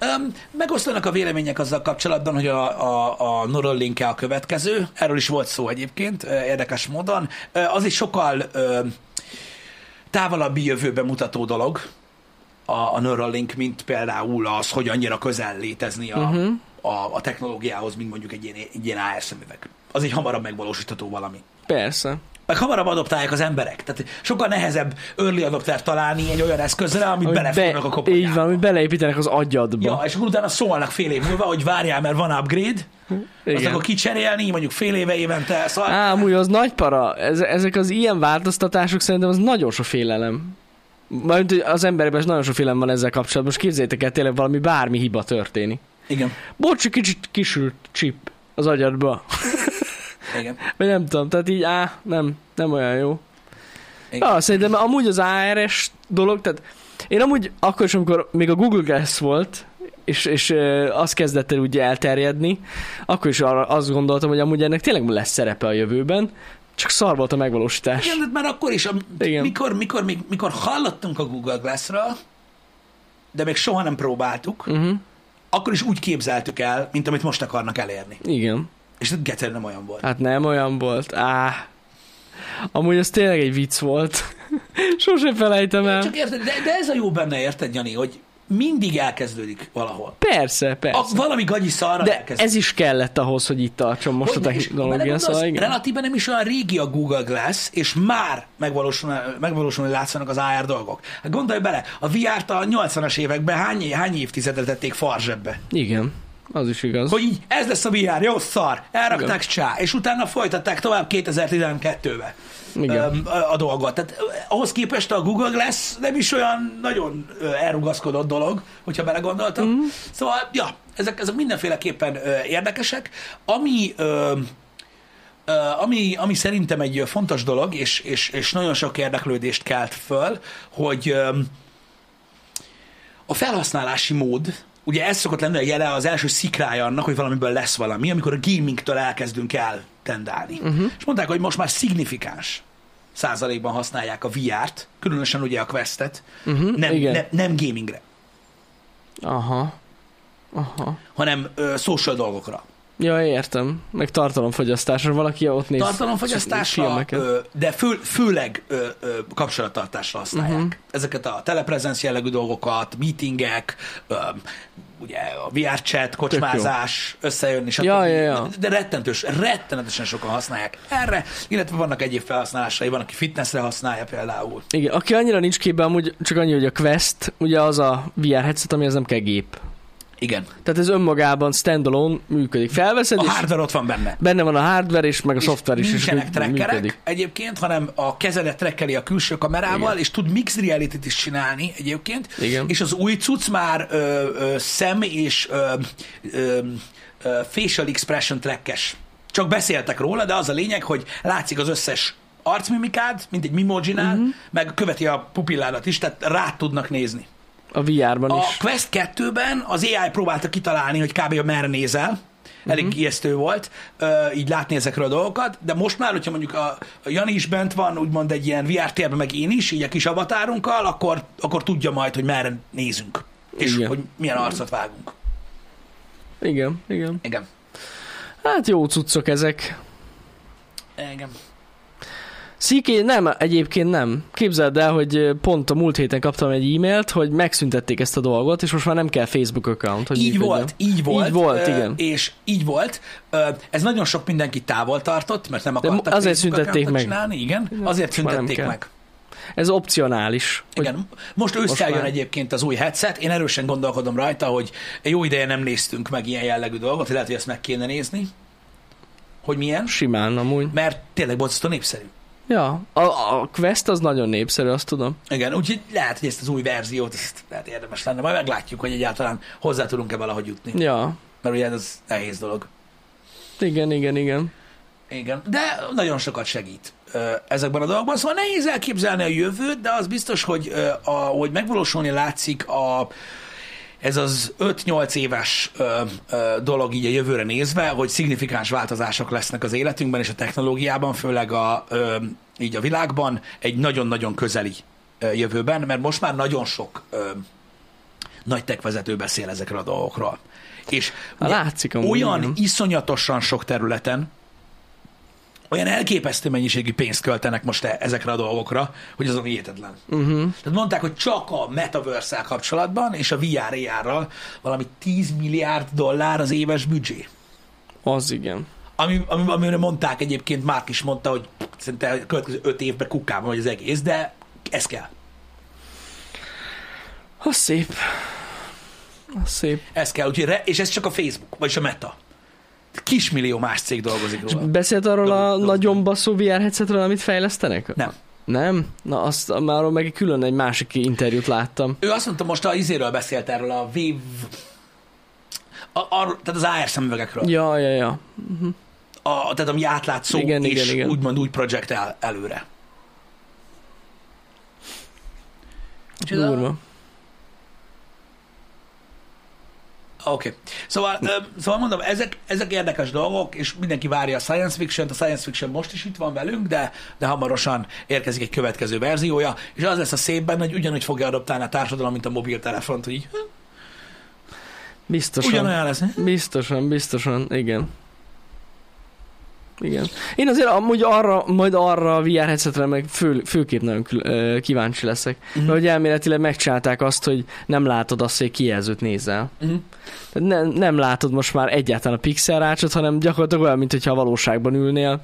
Um, megosztanak a vélemények azzal kapcsolatban, hogy a, a, a neuralink a következő. Erről is volt szó egyébként, érdekes módon. Az is sokkal ö, távolabbi jövőbe mutató dolog, a, a Neuralink, mint például az, hogy annyira közel létezni a, uh-huh. a, a technológiához, mint mondjuk egy ilyen, egy ilyen AR szemüveg. Az egy hamarabb megvalósítható valami. Persze. Meg hamarabb adoptálják az emberek. Tehát sokkal nehezebb early adopter találni egy olyan eszközre, amit Hogy belefognak a koponyába. Így van, hogy beleépítenek az agyadba. Ja, és akkor utána szólnak fél év múlva, hogy várjál, mert van upgrade, azt Igen. akkor kicserélni, mondjuk fél éve évente, szóval... Á, amúgy az nagy para. Ez, ezek az ilyen változtatások szerintem az nagyon sok félelem. Majd hogy az emberekben is nagyon sok félelem van ezzel kapcsolatban. Most képzeljétek el, tényleg valami bármi hiba történik. Igen, Bocs, kicsit kisült chip az agyadba. Igen. Vagy nem tudom, tehát így, á, nem, nem olyan jó. Igen. Ja, szerintem amúgy az ARS dolog, tehát én amúgy akkor is, amikor még a Google Glass volt, és, és az kezdett el ugye elterjedni, akkor is arra azt gondoltam, hogy amúgy ennek tényleg lesz szerepe a jövőben, csak szar volt a megvalósítás. Igen, de már akkor is, am- Igen. mikor, mikor, mikor hallottunk a Google Glass-ről, de még soha nem próbáltuk, Uh-huh. akkor is úgy képzeltük el, mint amit most akarnak elérni. Igen. És ez Getter nem olyan volt. Hát nem olyan volt. Á. Amúgy az tényleg egy vicc volt. Sose felejtem el. Csak érted, de, de ez a jó benne, érted, Jani, hogy mindig elkezdődik valahol. Persze, A, persze. valami gagyi szarra De elkezdődik. ez is kellett ahhoz, hogy itt tartson most Hogyne, a technológia, szóval igen. Relatíve nem is olyan régi a Google Glass, és már megvalósulni, megvalósulni látszanak az AR dolgok. Hát gondolj bele, a VR-t a 80-as években hány, hány évtizedre tették farzsebbe? Igen, az is igaz. Hogy így, ez lesz a VR, jó szar, elrakták csá, és utána folytatták tovább 2012-be Igen. a, dolgot. Tehát ahhoz képest a Google Glass nem is olyan nagyon elrugaszkodott dolog, hogyha belegondoltam. Mm. Szóval, ja, ezek, ezek mindenféleképpen érdekesek. Ami ami, ami szerintem egy fontos dolog, és, és, és nagyon sok érdeklődést kelt föl, hogy a felhasználási mód, ugye ez szokott lenni a jele az első szikrája annak, hogy valamiből lesz valami, amikor a gamingtől elkezdünk el tendálni. Uh-huh. És mondták, hogy most már szignifikáns százalékban használják a VR-t, különösen ugye a Questet, Uh-huh, nem, igen. nem, nem gamingre, Aha. Aha. hanem ö, social dolgokra. Ja, értem. Meg tartalomfogyasztásra. Valaki ott néz Tartalomfogyasztásra, ö, de fő, főleg ö, ö, kapcsolattartásra használják. Uh-huh. Ezeket a teleprezenc jellegű dolgokat, meetingek, ö, ugye a VR chat, kocsmázás, összejönni, stb. Ja, ja, ja. De rettentős, rettenetesen sokan használják erre, illetve vannak egyéb felhasználásai, van, aki fitnessre használja például. Igen, aki annyira nincs képben, amúgy csak annyi, hogy a Quest, ugye az a VR headset, ami az nem kell gép. Igen. Tehát ez önmagában standalone működik. Felveszed, A és hardware ott van benne. benne van a hardware, és meg a szoftver is, és nincsenek működik. egyébként, hanem a kezedet trekkeli a külső kamerával, Igen. és tud mixed reality is csinálni egyébként. Igen. És az új cucc már ö, ö, szem és ö, ö, ö, facial expression trackes. Csak beszéltek róla, de az a lényeg, hogy látszik az összes arcmimikád, mint egy mimojinál, Mhm. uh-huh. meg követi a pupilládat is, tehát rá tudnak nézni. A VR-ban A is. Quest 2-ben az AI próbálta kitalálni, hogy kb. merre nézel. Elég uh-huh. ijesztő volt uh, így látni ezekről a dolgokat, de most már, hogyha mondjuk a, a Jani is bent van, úgymond egy ilyen VR térben, meg én is, így a kis avatárunkkal, akkor, akkor tudja majd, hogy merre nézünk. És Igen. hogy milyen arcot vágunk. Igen, igen. Igen. Hát jó cuccok ezek. Igen. Sziké, nem, egyébként nem. Képzeld el, hogy pont a múlt héten kaptam egy e-mailt, hogy megszüntették ezt a dolgot, és most már nem kell Facebook account, hogy Így volt, így volt. Így volt, ö, igen. És így volt. Ö, Ez nagyon sok mindenki távol tartott, mert nem akartak azért Facebook szüntették meg. Csinálni. Igen, azért szüntették meg. Ez opcionális. Igen, most ősszel jön már- egyébként az új headset. Én erősen gondolkodom rajta, hogy jó ideje nem néztünk meg ilyen jellegű dolgot, lehet, hogy ezt meg kéne nézni, hogy milyen, Simán amúgy. mert tényleg borzasztó népszerű. Ja, a, a Quest az nagyon népszerű, azt tudom. Igen, úgyhogy lehet, hogy ezt az új verziót ezt lehet érdemes lenne. Majd meglátjuk, hogy egyáltalán hozzá tudunk-e valahogy jutni. Ja, Mert ugye ez nehéz dolog. igen, igen, igen. Igen, de nagyon sokat segít. ezekben a dolgokban. Szóval nehéz elképzelni a jövőt, de az biztos, hogy a, hogy megvalósulni látszik a, ez az 5-8 éves ö, ö, dolog így a jövőre nézve, hogy szignifikáns változások lesznek az életünkben és a technológiában, főleg a, ö, így a világban, egy nagyon-nagyon közeli ö, jövőben, mert most már nagyon sok ö, nagy tech beszél ezekről a dolgokról. És ugye látszik olyan igen. iszonyatosan sok területen, olyan elképesztő mennyiségű pénzt költenek most e- ezekre a dolgokra, hogy azon hihetetlen. Uh-huh. Tehát mondták, hogy csak a metaverse kapcsolatban és a VR ral valami 10 milliárd dollár az éves büdzsé. Az igen. Ami, ami, amire mondták egyébként, Márk is mondta, hogy szerintem a következő 5 évben kukában vagy az egész, de ez kell. Az szép. Az szép. Ez kell, úgyhogy re, és ez csak a Facebook, vagyis a Meta. Kismillió más cég dolgozik És róla. beszélt arról a Dolgozik. nagyon basszú VR headsetről, amit fejlesztenek? Nem. Nem? Na, azt már meg külön egy másik interjút láttam. Ő azt mondta, most a izéről beszélt erről a Wave... A, arról, tehát az AR szemüvegekről. Ja, ja, ja. A, tehát ami átlátszó Igen, és igen, igen. úgymond úgy projektál előre. Durva. Oké. Okay. Szóval, szóval mondom, ezek, ezek érdekes dolgok, és mindenki várja a science fiction A science fiction most is itt van velünk, de, de hamarosan érkezik egy következő verziója, és az lesz a szép benne, hogy ugyanúgy fogja adoptálni a társadalom, mint a mobiltelefont, hogy így, Biztosan. ugyanolyan lesz. Biztosan, biztosan, igen. Igen. Én azért amúgy arra, majd arra a VR headsetre meg fő, főképp nagyon kül, kíváncsi leszek. Mhm. Mm-hmm. Mert hogy elméletileg megcsinálták azt, hogy nem látod azt, hogy kijelzőt nézel. Uh-huh. Tehát ne, nem látod most már egyáltalán a pixel rácsot, hanem gyakorlatilag olyan, mint hogyha a valóságban ülnél.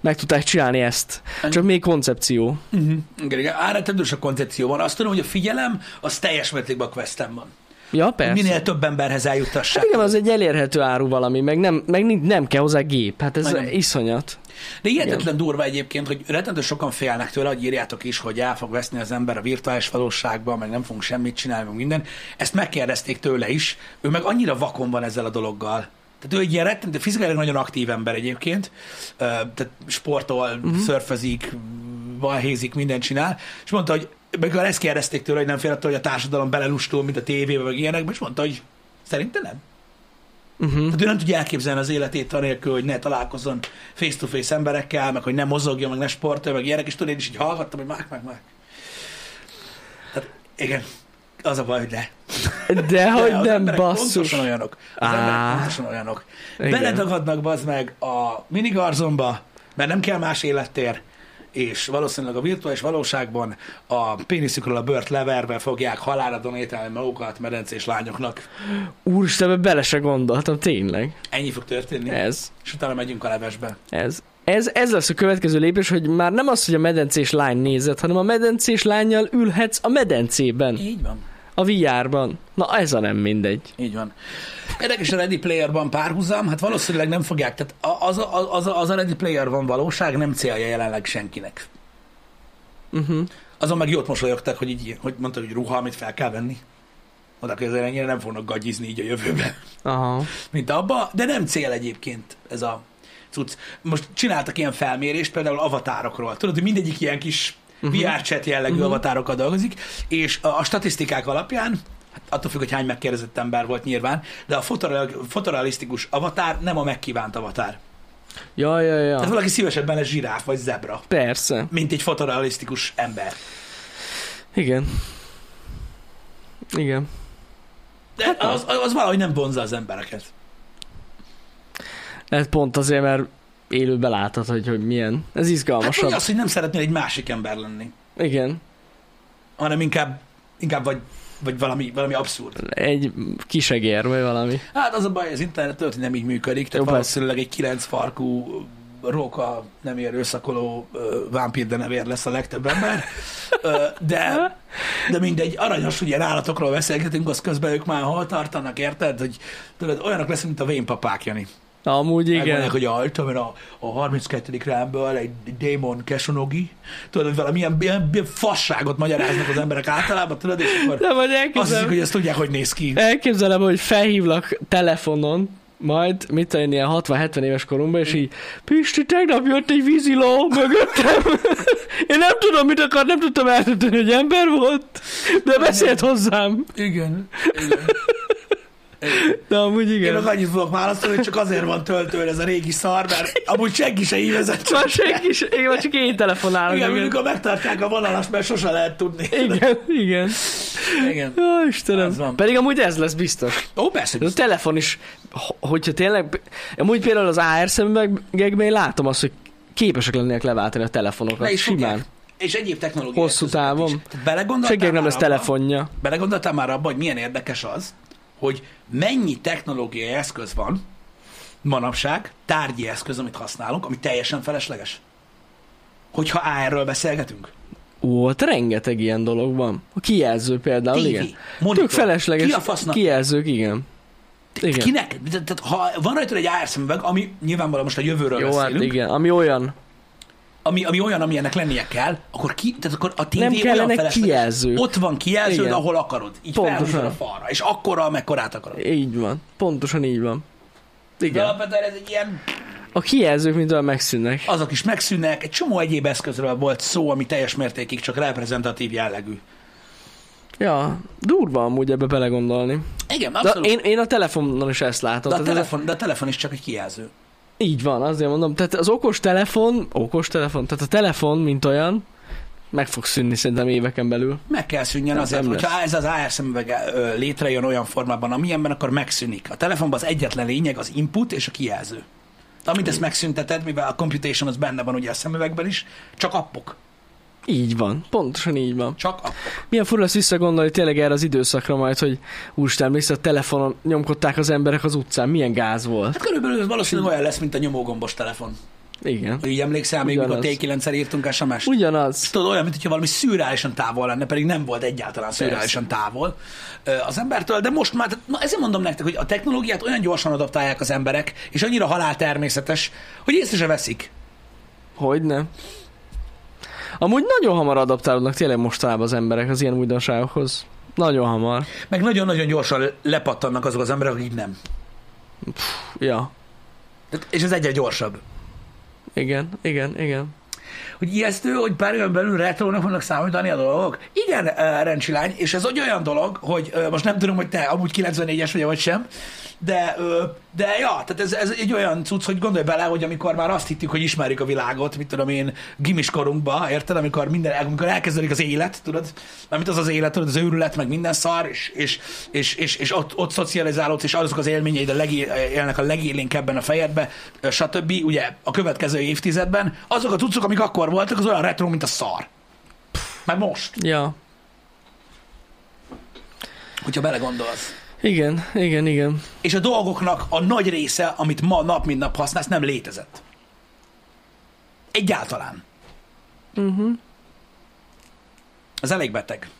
Meg tudták csinálni ezt. Csak még koncepció. Uh-huh. Igen, igen. Árettendős a koncepció van. Azt tudom, hogy a figyelem az teljes mértékben a questem van. Ja, persze. Minél több emberhez eljuttassák. Hát igen, az egy elérhető áru valami, meg nem, meg nem kell hozzá gép. Hát ez Nagyon. iszonyat. De hihetetlen durva egyébként, hogy rettentő sokan félnek tőle, hogy írjátok is, hogy el fog veszni az ember a virtuális valóságban, meg nem fogunk semmit csinálni, meg minden. Ezt megkérdezték tőle is, ő meg annyira vakon van ezzel a dologgal. Tehát ő egy ilyen rettentő, fizikailag nagyon aktív ember egyébként, tehát sportol, uh-huh. szörfözik, balhézik, mindent csinál, és mondta, hogy meg ezt kérdezték tőle, hogy nem fél attól, hogy a társadalom belelustul, mint a tévébe, meg ilyenekbe, és mondta, hogy szerintem nem. Uh-huh. Tehát ő nem tudja elképzelni az életét anélkül, hogy ne találkozzon face-to-face emberekkel, meg hogy ne mozogjon, meg ne sportolja, meg ilyenek, és tudod, én is így hallgattam, hogy mák, mák, mák. Tehát igen, az a baj, hogy ne. De hogy az nem basszus. Pontosan olyanok. Az Á. emberek pontosan olyanok. Igen. Beledagadnak bazd meg a minigarzomba, mert nem kell más élettér, és valószínűleg a virtuális valóságban a péniszükről a bört leverve fogják halálra donétálni magukat medencés lányoknak. Úristen, bele se gondoltam, tényleg. Ennyi fog történni. Ez, És utána megyünk a levesbe. ez. Ez, ez lesz a következő lépés, hogy már nem az, hogy a medencés lány nézed, hanem a medencés lányjal ülhetsz a medencében, Így van. A VR-ban. Na ez a nem mindegy. Így van. Érdekes a Ready Player-ban párhuzam, hát valószínűleg nem fogják, tehát az a, az, a, az a Ready Player van valóság, nem célja jelenleg senkinek. Uh-huh. Azon meg jót mosolyogtak, hogy így, hogy mondta, hogy ruha, amit fel kell venni. Mondták, hogy ezzel ennyire nem fognak gagyizni így a jövőben, Aha. mint abba, de nem cél egyébként ez a cucc. Most csináltak ilyen felmérést, például avatárokról. Tudod, hogy mindegyik ilyen kis uh-huh. VR chat jellegű uh-huh. avatárokkal dolgozik, és a, a statisztikák alapján hát attól függ, hogy hány megkérdezett ember volt nyilván, de a fotoreal, fotorealisztikus avatár nem a megkívánt avatár. Ja, ja, ja. Tehát valaki szívesebben lesz zsiráf vagy zebra, Persze. mint egy fotorealisztikus ember. Igen. Igen. De az, az valahogy nem vonza az embereket. Ez pont azért, mert élőben látod, hogy, hogy milyen. Ez Hát izgalmasabb. vagy az, hogy nem szeretnél egy másik ember lenni, Igen. hanem inkább, inkább vagy, vagy valami, valami abszurd. Egy kisegér, vagy valami. Hát az a baj, az internet hogy nem így működik, tehát Jó, valószínűleg egy kilenc farkú róka nem ér őszakoló ö, vámpír, de nem ér lesz a legtöbb ember. De, de mindegy, aranyos, hogy ilyen állatokról beszélgetünk, az közben ők már hol tartanak, érted? Hogy tudod, olyanok leszünk, mint a vén papák, Jani. Amúgy igen. Megmondják, hogy ajta, mert a, a 32. rámből egy démon kesonogi, tudod, hogy valami ilyen, ilyen, fasságot magyaráznak az emberek általában, tudod, és akkor De vagy azt hiszik, hogy ezt tudják, hogy néz ki. elképzelem, hogy felhívlak telefonon, majd, mit tudom, ilyen 60-70 éves korunkban, és így, Pisti, tegnap jött egy víziló mögöttem. Én nem tudom, mit akar, nem tudtam eltölteni, hogy ember volt, de beszélt hozzám. Igen. Igen. De amúgy Én igen. meg annyit fogok válaszolni, hogy csak azért van töltőre ez a régi szar, mert amúgy senki se hívezett. Már senki is, igen, már csak én telefonálok. Igen, amikor megtartják a vonalas, mert sose lehet tudni. igen, igen. Igen. Jó, Istenem. Pedig amúgy ez lesz biztos. Ó, persze. Ez a telefon is, ho- hogyha tényleg, amúgy például az AR szemüvegekben én látom azt, hogy képesek lennének leváltani a telefonokat. Le is simán. fogják. És egyéb technológiai Hosszú távon. Senkinek nem lesz abba- telefonja. Belegondoltál már abba, hogy milyen érdekes az, hogy mennyi technológiai eszköz van manapság, tárgyi eszköz, amit használunk, ami teljesen felesleges. Hogyha AR-ről beszélgetünk. Ó, hát rengeteg ilyen dolog van. A kijelző például, TV, igen. monitor. Tök felesleges Ki a fasznak? kijelzők, igen. Igen. Kinek? Tehát, ha van rajta egy AR szemüveg, ami nyilvánvalóan most a jövőről Jó, hát beszélünk, igen. Ami olyan. Ami, ami olyan, amilyennek lennie kell, akkor, ki, tehát akkor a tévé Nem felesleges. kijelzők. Ott van kijelződ, Igen. ahol akarod. Így Pontosan. a falra. És akkora, amekkorát akarod. Így van. Pontosan így van. De Igen. alapvetően ez egy ilyen, A kijelzők mint olyan megszűnnek. azok is megszűnnek, egy csomó egyéb eszközről volt szó, ami teljes mértékig csak reprezentatív jellegű. Ja, durva amúgy ebbe belegondolni. Igen, De abszolút. én, én a telefonon is ezt látom. de, a telefon, de a telefon is csak egy kijelző. Így van, azért mondom. Tehát az okos telefon, okos telefon, tehát a telefon, mint olyan, meg fog szűnni szerintem éveken belül. Meg kell szűnjen azért, nem hogyha ez az AR szemüveg létrejön olyan formában, amilyenben, akkor megszűnik. A telefonban az egyetlen lényeg az input és a kijelző. Amint ezt megszünteted, mivel a computation az benne van ugye a szemüvegben is, csak appok. Így van, pontosan így van. Csak appok. Milyen fura lesz visszagondolni tényleg erre az időszakra majd, hogy úristen, emlékszel, a telefonon nyomkodták az emberek az utcán, milyen gáz volt. Hát körülbelül ez valószínűleg olyan lesz, mint a nyomógombos telefon. Igen. Így emlékszel, még mikor Ugyanaz. T9-szer írtunk SMS-t? Ugyanaz. Tudod, olyan, mintha valami szürreálisan távol lenne, pedig nem volt egyáltalán szürreálisan távol az embertől, de most már, na ezért mondom nektek, hogy a technológiát olyan gyorsan adaptálják az emberek, és annyira haláltermészetes, hogy észre se veszik. Hogy nem? Amúgy nagyon hamar adaptálódnak tényleg mostanában az emberek az ilyen újdonságokhoz. Nagyon hamar. Meg nagyon-nagyon gyorsan lepattannak azok az emberek, akik nem. Ja. Tehát- És ez egyre gyorsabb. Igen, igen, igen. Hogy ijesztő, hogy pár éven belül retrónak fognak számítani a dolgok? Igen, uh, Rencsilány, és ez egy olyan dolog, hogy uh, most nem tudom, hogy te amúgy 94-es vagy vagy sem, de, de ja, tehát ez, ez egy olyan cucc, hogy gondolj bele, hogy amikor már azt hittük, hogy ismerjük a világot, mit tudom én, gimis korunkba, érted? Amikor, minden, amikor elkezdődik az élet, tudod? Mármint az az élet, tudod, az őrület, meg minden szar, és, és, és, és, és ott, ott szocializálódsz, és azok az élményeid a legé, élnek a legélénkebben a fejedbe, stb. Ugye a következő évtizedben, azok a cuccok, amik akkor voltak, az olyan retro, mint a szar. Már most, Ja. hogyha belegondolsz. Igen, igen, igen. És a dolgoknak a nagy része, amit ma nap mint nap használsz, nem létezett. Egyáltalán. Uh-huh. Ez elég beteg.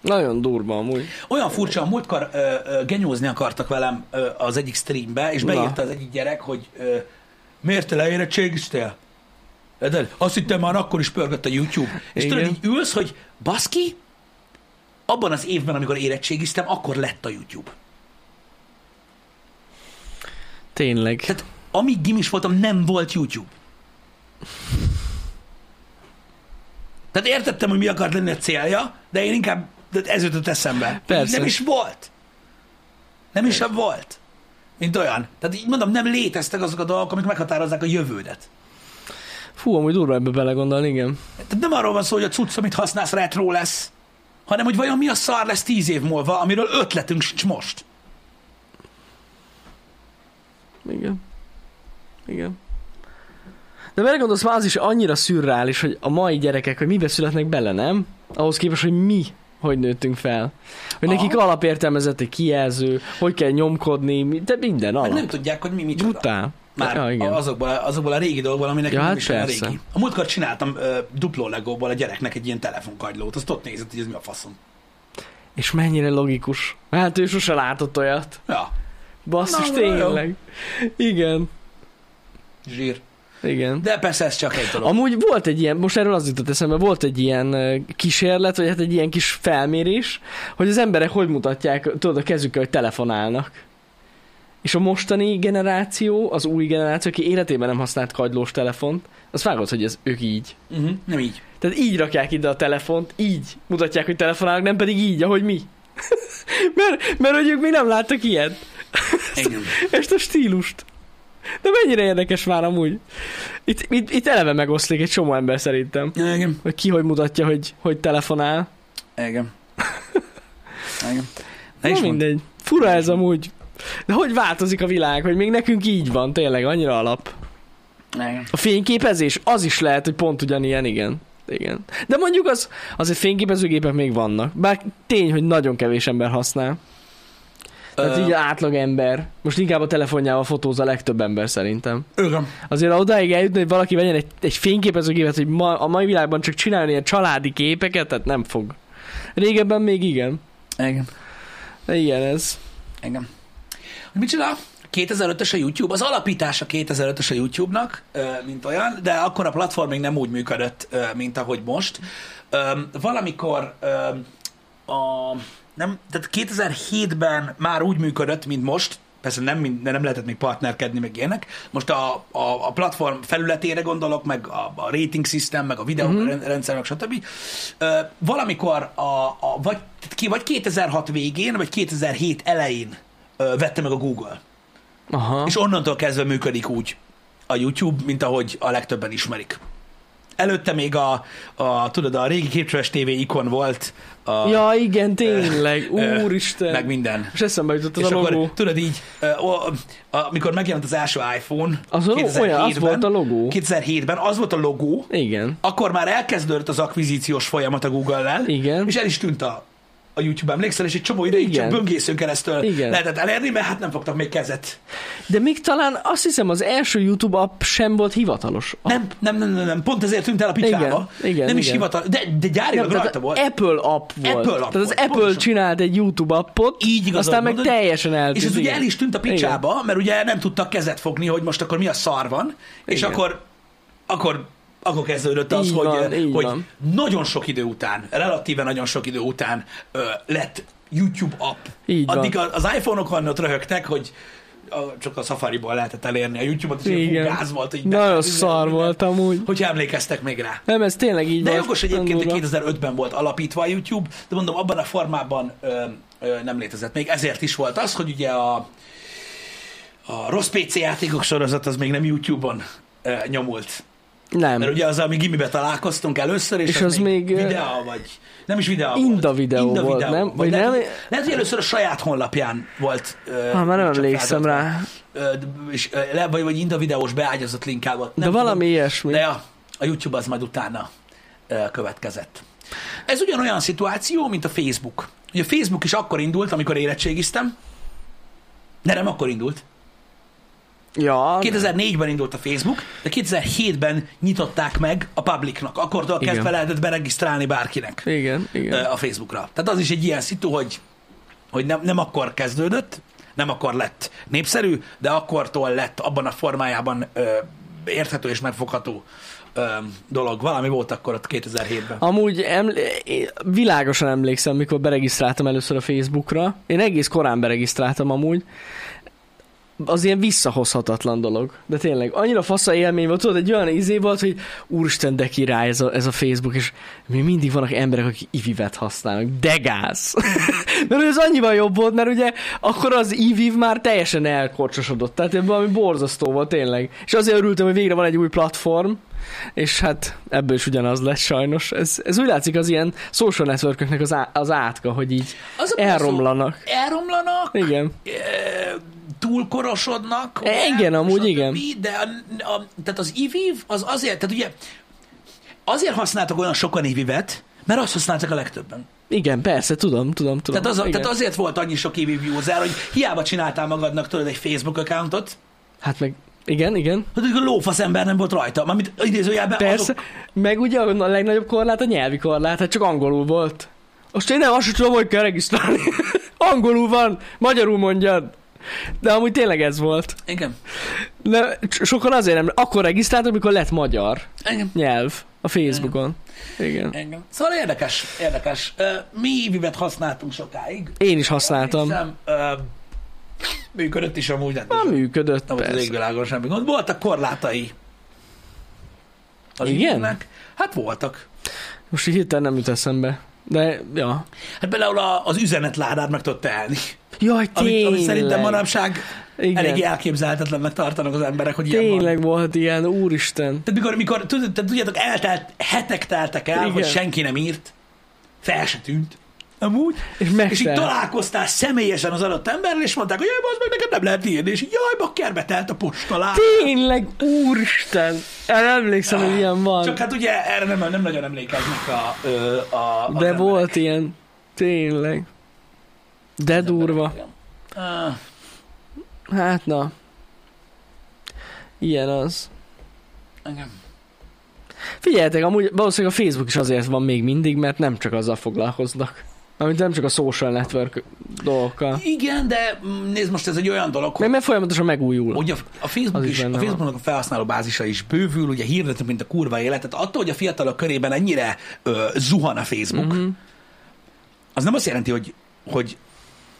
Nagyon durva amúgy. Olyan furcsa, a múltkor ö, ö, genyózni akartak velem ö, az egyik streambe, és Na. beírta az egyik gyerek, hogy ö, miért te leérettségiztél? De azt hittem már akkor is pörgött a YouTube. És Igen. tudod, így ülsz, hogy baszki, abban az évben, amikor érettségiztem, akkor lett a YouTube. Tényleg. Tehát amíg gimis voltam, nem volt YouTube. Tehát értettem, hogy mi akart lenni a célja, de én inkább de ez jutott eszembe. Persze. Nem is volt. Nem is volt. Mint olyan. Tehát így mondom, nem léteztek azok a dolgok, amik meghatározzák a jövődet. Fú, amúgy durva ebbe belegondolni, igen. Tehát nem arról van szó, hogy a cucc, amit használsz, retro lesz, hanem hogy vajon mi a szar lesz tíz év múlva, amiről ötletünk sincs most. Igen. Igen. De belegondolsz, már az is annyira szürreális, hogy a mai gyerekek, hogy mibe születnek bele, nem? Ahhoz képest, hogy mi hogy nőttünk fel. Hogy Aha. nekik alapértelmezett egy kijelző, hogy kell nyomkodni, de minden Meg alap. nem tudják, hogy mi micsoda. Brutál. Már ja, igen. azokból, azokból a régi dolgokból, ami nekünk Ja, nem hát is olyan régi. A múltkor csináltam ö, dupló legóból a gyereknek egy ilyen telefonkagylót, azt ott nézett, hogy ez mi a faszom. És mennyire logikus. Hát ő sose látott olyat. Ja, Basszus, Na, na, jó. tényleg. Igen. zsír. Igen. De persze ez csak egy dolog. Amúgy volt egy ilyen, most erről az jutott eszembe, volt egy ilyen kísérlet, vagy hát egy ilyen kis felmérés, hogy az emberek hogy mutatják, tudod, a kezükkel, hogy telefonálnak. És a mostani generáció, az új generáció, aki életében nem használt kagylós telefont, az vágod, hogy ez ők így. Uh-huh. Nem így. Tehát így rakják ide a telefont, így mutatják, hogy telefonálnak, nem pedig így, ahogy mi. mert, mert hogy ők még nem láttak ilyet. Igen. Ezt a stílust. De mennyire érdekes már amúgy. Itt, itt, itt eleve megoszlik egy csomó ember szerintem. Igen. Hogy ki hogy mutatja, hogy, hogy telefonál. Igen. Igen. Na mondd. mindegy. Fura ez amúgy. De hogy változik a világ, hogy még nekünk így van, tényleg annyira alap. Igen. A fényképezés, az is lehet, hogy pont ugyanilyen, igen. Igen. De mondjuk az, azért fényképezőgépek még vannak. Bár tény, hogy nagyon kevés ember használ. Tehát Ö, így átlag ember. Most inkább a telefonjával fotóz a legtöbb ember szerintem. Igen. Azért odáig eljutni, hogy valaki vegyen egy, egy fényképezőgépet, hogy ma, a mai világban csak csinálni ilyen családi képeket, tehát nem fog. Régebben még igen. Igen. De ilyen ez. Igen. Csinál? 2005-ös a YouTube, az alapítása 2005-ös a YouTube-nak, mint olyan, de akkor a platform még nem úgy működött, mint ahogy most. Valamikor a, nem, tehát 2007-ben már úgy működött, mint most, persze nem, nem lehetett még partnerkedni, meg ilyenek. Most a, a, a platform felületére gondolok, meg a, a rating system, meg a videó uh-huh. rendszer, meg stb. Ö, Valamikor a, a, vagy, ki- vagy 2006 végén, vagy 2007 elején vette meg a Google. Aha. És onnantól kezdve működik úgy a YouTube, mint ahogy a legtöbben ismerik. Előtte még a, a tudod, a régi képcsöves TV ikon volt, a, Ja, igen, tényleg. ö, Úristen. meg minden. És eszembe jutott az és a akkor logó. tudod így, ö, o, amikor megjelent az első iPhone Az olyan, az 2007-ben, volt a logó. 2007-ben az volt a logó, Igen. akkor már elkezdődött az akvizíciós folyamat a Google-lel, Igen. és el is tűnt a, a YouTube, emlékszel, és egy csomó ideig Igen. csak böngészőn keresztül Igen. lehetett elérni, mert hát nem fogtak még kezet. De még talán azt hiszem az első YouTube app sem volt hivatalos. app. Nem, nem, nem, nem, nem, pont ezért tűnt el a picsába. Igen, igen, nem is igen. hivatal, de, de gyárilag tehát rajta volt. Apple app volt. Apple app tehát az volt, Apple pontosan. csinált egy YouTube appot, Így igazad aztán meg mondod. teljesen eltűnt. És ez ugye igen. el is tűnt a picsába, mert ugye nem tudtak kezet fogni, hogy most akkor mi a szar van, és Igen. akkor, akkor, akkor kezdődött az, Így hogy, van, így hogy van. nagyon sok idő után, relatíve nagyon sok idő után ö, lett YouTube app. Így van. Addig a- az iPhone-okon ott röhögtek, hogy a, csak a Safari-ból lehetett elérni a YouTube-ot, és Igen. gáz volt. Így Nagyon szar volt amúgy. Hogyha emlékeztek még rá. Nem, ez tényleg így De volt. jogos egyébként, hogy durva. 2005-ben volt alapítva a YouTube, de mondom, abban a formában ö, ö, nem létezett még. Ezért is volt az, hogy ugye a, a rossz PC játékok sorozat az még nem YouTube-on ö, nyomult. Nem. Mert ugye azzal mi gimibe találkoztunk először, és, És az még, ö, videó, vagy nem is videó Inda volt. videó volt, nem? Vagy lehet, nem? hogy- lehet, hogy először a saját honlapján volt. Ha, már nem emlékszem rá. És, le- vagy, vagy Inda videós beágyazott linkkel volt. De Nem valami tudom. ilyesmi. De a, a YouTube az majd utána következett. Ez ugyanolyan szituáció, mint a Facebook. Ugye a Facebook is akkor indult, amikor érettségiztem. De nem akkor indult. Ja, 2004-ben indult a Facebook, de 2007-ben nyitották meg a publicnak. Akkortól Igen. kezdve lehetett beregisztrálni bárkinek igen, igen. a Facebookra. Tehát az is egy ilyen szitu, hogy, hogy nem, nem akkor kezdődött, nem akkor lett népszerű, de akkortól lett abban a formájában ö, érthető és megfogható ö, dolog. Valami volt akkor ott 2007-ben. Amúgy eml- világosan emlékszem, mikor beregisztráltam először a Facebookra. Én egész korán beregisztráltam amúgy. Az ilyen visszahozhatatlan dolog. De tényleg, annyira fasza élmény volt, tudod, egy olyan izé volt, hogy úristen, de király ez a, ez a Facebook, és még mindig vannak emberek, akik ivivet használnak. De gáz! mert ez annyival jobb volt, mert ugye akkor az iviv már teljesen elkorcsosodott. Tehát ebben valami borzasztó volt tényleg. És azért örültem, hogy végre van egy új platform, és hát ebből is ugyanaz lesz sajnos. Ez, ez úgy látszik az ilyen social networköknek az, á, az átka, hogy így Az a elromlanak. Elromlanak, Igen. ö, túlkorosodnak. E, igen, amúgy igen. többi, De a, a, tehát az IVIV az azért, tehát ugye azért használtak olyan sokan IVIV-et, mert azt használtak a legtöbben. Igen, persze, tudom, tudom, tudom. Tehát, az, igen. tehát azért volt annyi sok EV user, hogy hiába csináltál magadnak tudod egy Facebook accountot, Hát meg, igen, igen. hogy a lófasz ember nem volt rajta. Mármint idézőjelben Persze. azok, Meg ugye a legnagyobb korlát a nyelvi korlát, hát csak angolul volt. Most én nem azt sem tudom, hogy kell regisztrálni. angolul van, magyarul mondjad. De amúgy tényleg ez volt. Igen. De sokan azért nem, akkor regisztráltak, amikor lett magyar Igen. nyelv a Facebookon. Igen. Igen. Szóval érdekes, érdekes. Mi EV-vet használtunk sokáig. Én is használtam. Hiszem, Működött is amúgy Na, rendesen. működött, Nem volt az égvilágon semmi gond. Voltak korlátai. Az Igen? időnek. Hát voltak. Most így hirtelen nem jut eszembe. De, ja. Hát például az üzenetládát meg tudod teelni. Jaj, Amit, tényleg. amit szerintem manapság Igen. eléggé elképzelhetetlennek tartanak az emberek, hogy ilyen van. Tényleg volt ilyen, úristen. Tehát mikor, mikor tudjátok, eltelt, hetek teltek el, Igen. hogy senki nem írt, fel se tűnt. Amúgy. És És így találkoztál személyesen az adott emberrel, és mondták, hogy jaj, az meg neked nem lehet írni, és így, jaj, bakkerbe telt a postalá. Tényleg, úristen. El emlékszem, hogy ilyen van. Csak hát ugye erre nem, nem nagyon emlékeznek a, a az De volt ilyen. Tényleg. De durva. Hát na. Ilyen az. igen. Figyeljetek, amúgy valószínűleg a Facebook is azért van még mindig, mert nem csak azzal foglalkoznak. Amit nem csak a social network dolgokkal. Igen, de nézd most ez egy olyan dolog, hogy mert folyamatosan megújul. Ugye a, a Facebook is is, a. Facebooknak a felhasználó bázisa is bővül, ugye hirdetünk, mint a kurva életet. Attól, hogy a fiatalok körében ennyire ö, zuhan a Facebook, Mhm. az nem azt jelenti, hogy, hogy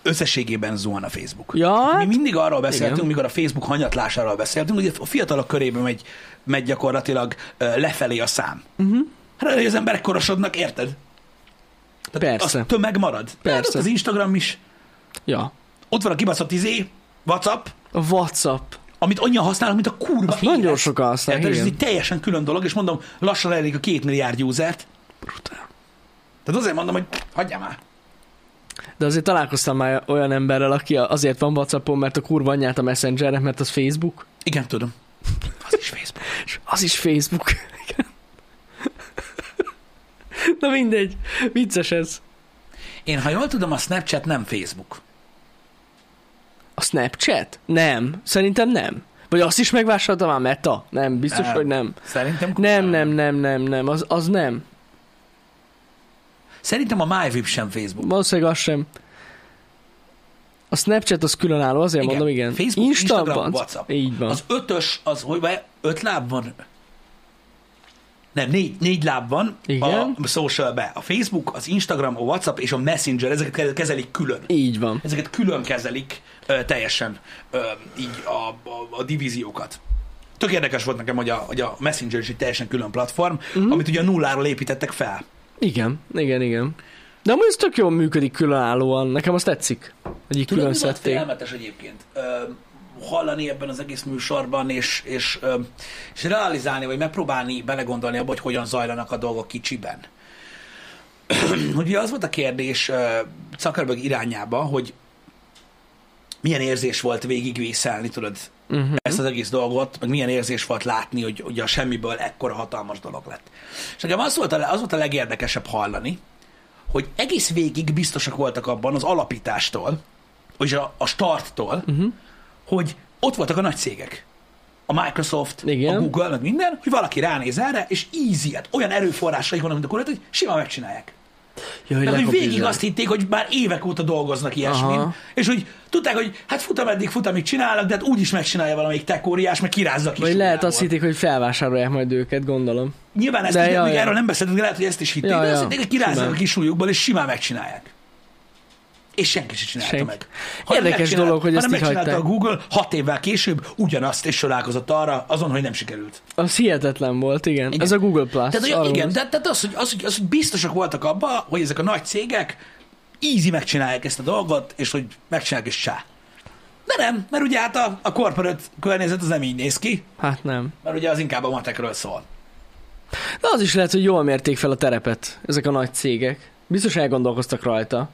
összességében zuhan a Facebook. Ja, Mi hát, mindig arról beszéltünk, igen. mikor a Facebook hanyatlásáról beszéltünk, hogy a fiatalok körében megy, megy gyakorlatilag lefelé a szám. uh-huh. Hát hogy az emberek korosodnak, érted? Tehát Persze. Az tömeg marad. Persze. Hát ott az Instagram is. ja. Ott van a kibaszott izé, WhatsApp, A WhatsApp. amit annyian használnak, mint a kurva Azt nagyon élet. sokan használják, Érted? Ez egy teljesen külön dolog, és mondom, lassan elérik a két milliárd usert. Brutál. Tehát azért mondom, hogy hagyjál már. De azért találkoztam már olyan emberrel, aki azért van Whatsappon, mert a kurva anyját a Messengernek, mert az Facebook. Igen, tudom. Az is Facebook. Az is Facebook. Igen. Na mindegy. Vicces ez. Én, ha jól tudom, a Snapchat nem Facebook. A Snapchat? Nem. Szerintem nem. Vagy azt is megvásárolta már Meta? Nem, biztos, Nem. hogy nem. Szerintem kurva Nem, nem, nem, nem, nem. Az, az nem. Szerintem a MyVip sem Facebook. Valószínűleg az sem. A Snapchat az különálló, azért Igen. mondom, igen. Facebook, Instagram, van. WhatsApp. Így van. Az ötös, az hogy van? Öt láb van? Nem, négy, négy láb van Igen. a socialbe. A Facebook, az Instagram, a WhatsApp és a Messenger, ezeket kezelik külön. Így van. Ezeket külön kezelik ö, teljesen ö, így a, a, a divíziókat. Tök érdekes volt nekem, hogy a, hogy a Messenger is egy teljesen külön platform, uh-huh. amit ugye a nulláról építettek fel. Igen, igen, igen. De amúgy ez tök jól működik különállóan. Nekem azt tetszik, hogy így Tudod, külön szedték. félelmetes egyébként? Ö, hallani ebben az egész műsorban, és, és, ö, és realizálni, vagy megpróbálni belegondolni abba, hogy hogyan zajlanak a dolgok kicsiben. Ugye az volt a kérdés ö, Zuckerberg irányába, hogy milyen érzés volt végigvészelni, tudod, Uh-huh. ezt az egész dolgot, meg milyen érzés volt látni, hogy, hogy a semmiből ekkora hatalmas dolog lett. És nekem az volt, a, az volt a legérdekesebb hallani, hogy egész végig biztosak voltak abban az alapítástól, vagy a, a starttól, uh-huh. hogy ott voltak a nagy cégek. A Microsoft, Igen. a Google, meg minden, hogy valaki ránéz erre, és easy, hát olyan erőforrásaik vannak, mint a kurat, hogy simán megcsinálják. Ja, hogy hogy végig azt hitték, hogy már évek óta dolgoznak ilyesmin, Aha. és hogy tudták, hogy hát fut ameddig fut, amit csinálnak, de hát úgy is megcsinálja valamelyik tekóriás, meg kirázza ki. Vagy lehet azt hitték, hogy felvásárolják majd őket, gondolom. Nyilván ezt De ja, ja, erről nem beszéltünk, lehet, hogy ezt is hitték, Ja, de azt ja. hitték, hogy kirázzák Simán. a kis súlyukból, és simán megcsinálják. És senki sem csinálta Senki. meg. Érdekes megcsinált- dolog, hogy ezt így hagyták. a Google hat évvel később ugyanazt, és találkozott arra, azon, hogy nem sikerült. Az hihetetlen volt, igen. Igen. Ez a Google Plus. Tehát, hogy, igen, tehát, tehát az, hogy, az, hogy, az, hogy biztosak voltak abban, hogy ezek a nagy cégek easy megcsinálják ezt a dolgot, és hogy megcsinálják és sá. De nem, mert ugye hát a, a corporate környezet az nem így néz ki, Hát nem. mert ugye az inkább a matekről szól. De az is lehet, hogy jól mérték fel a terepet, ezek a nagy cégek. Biztos elgondolkoztak rajta.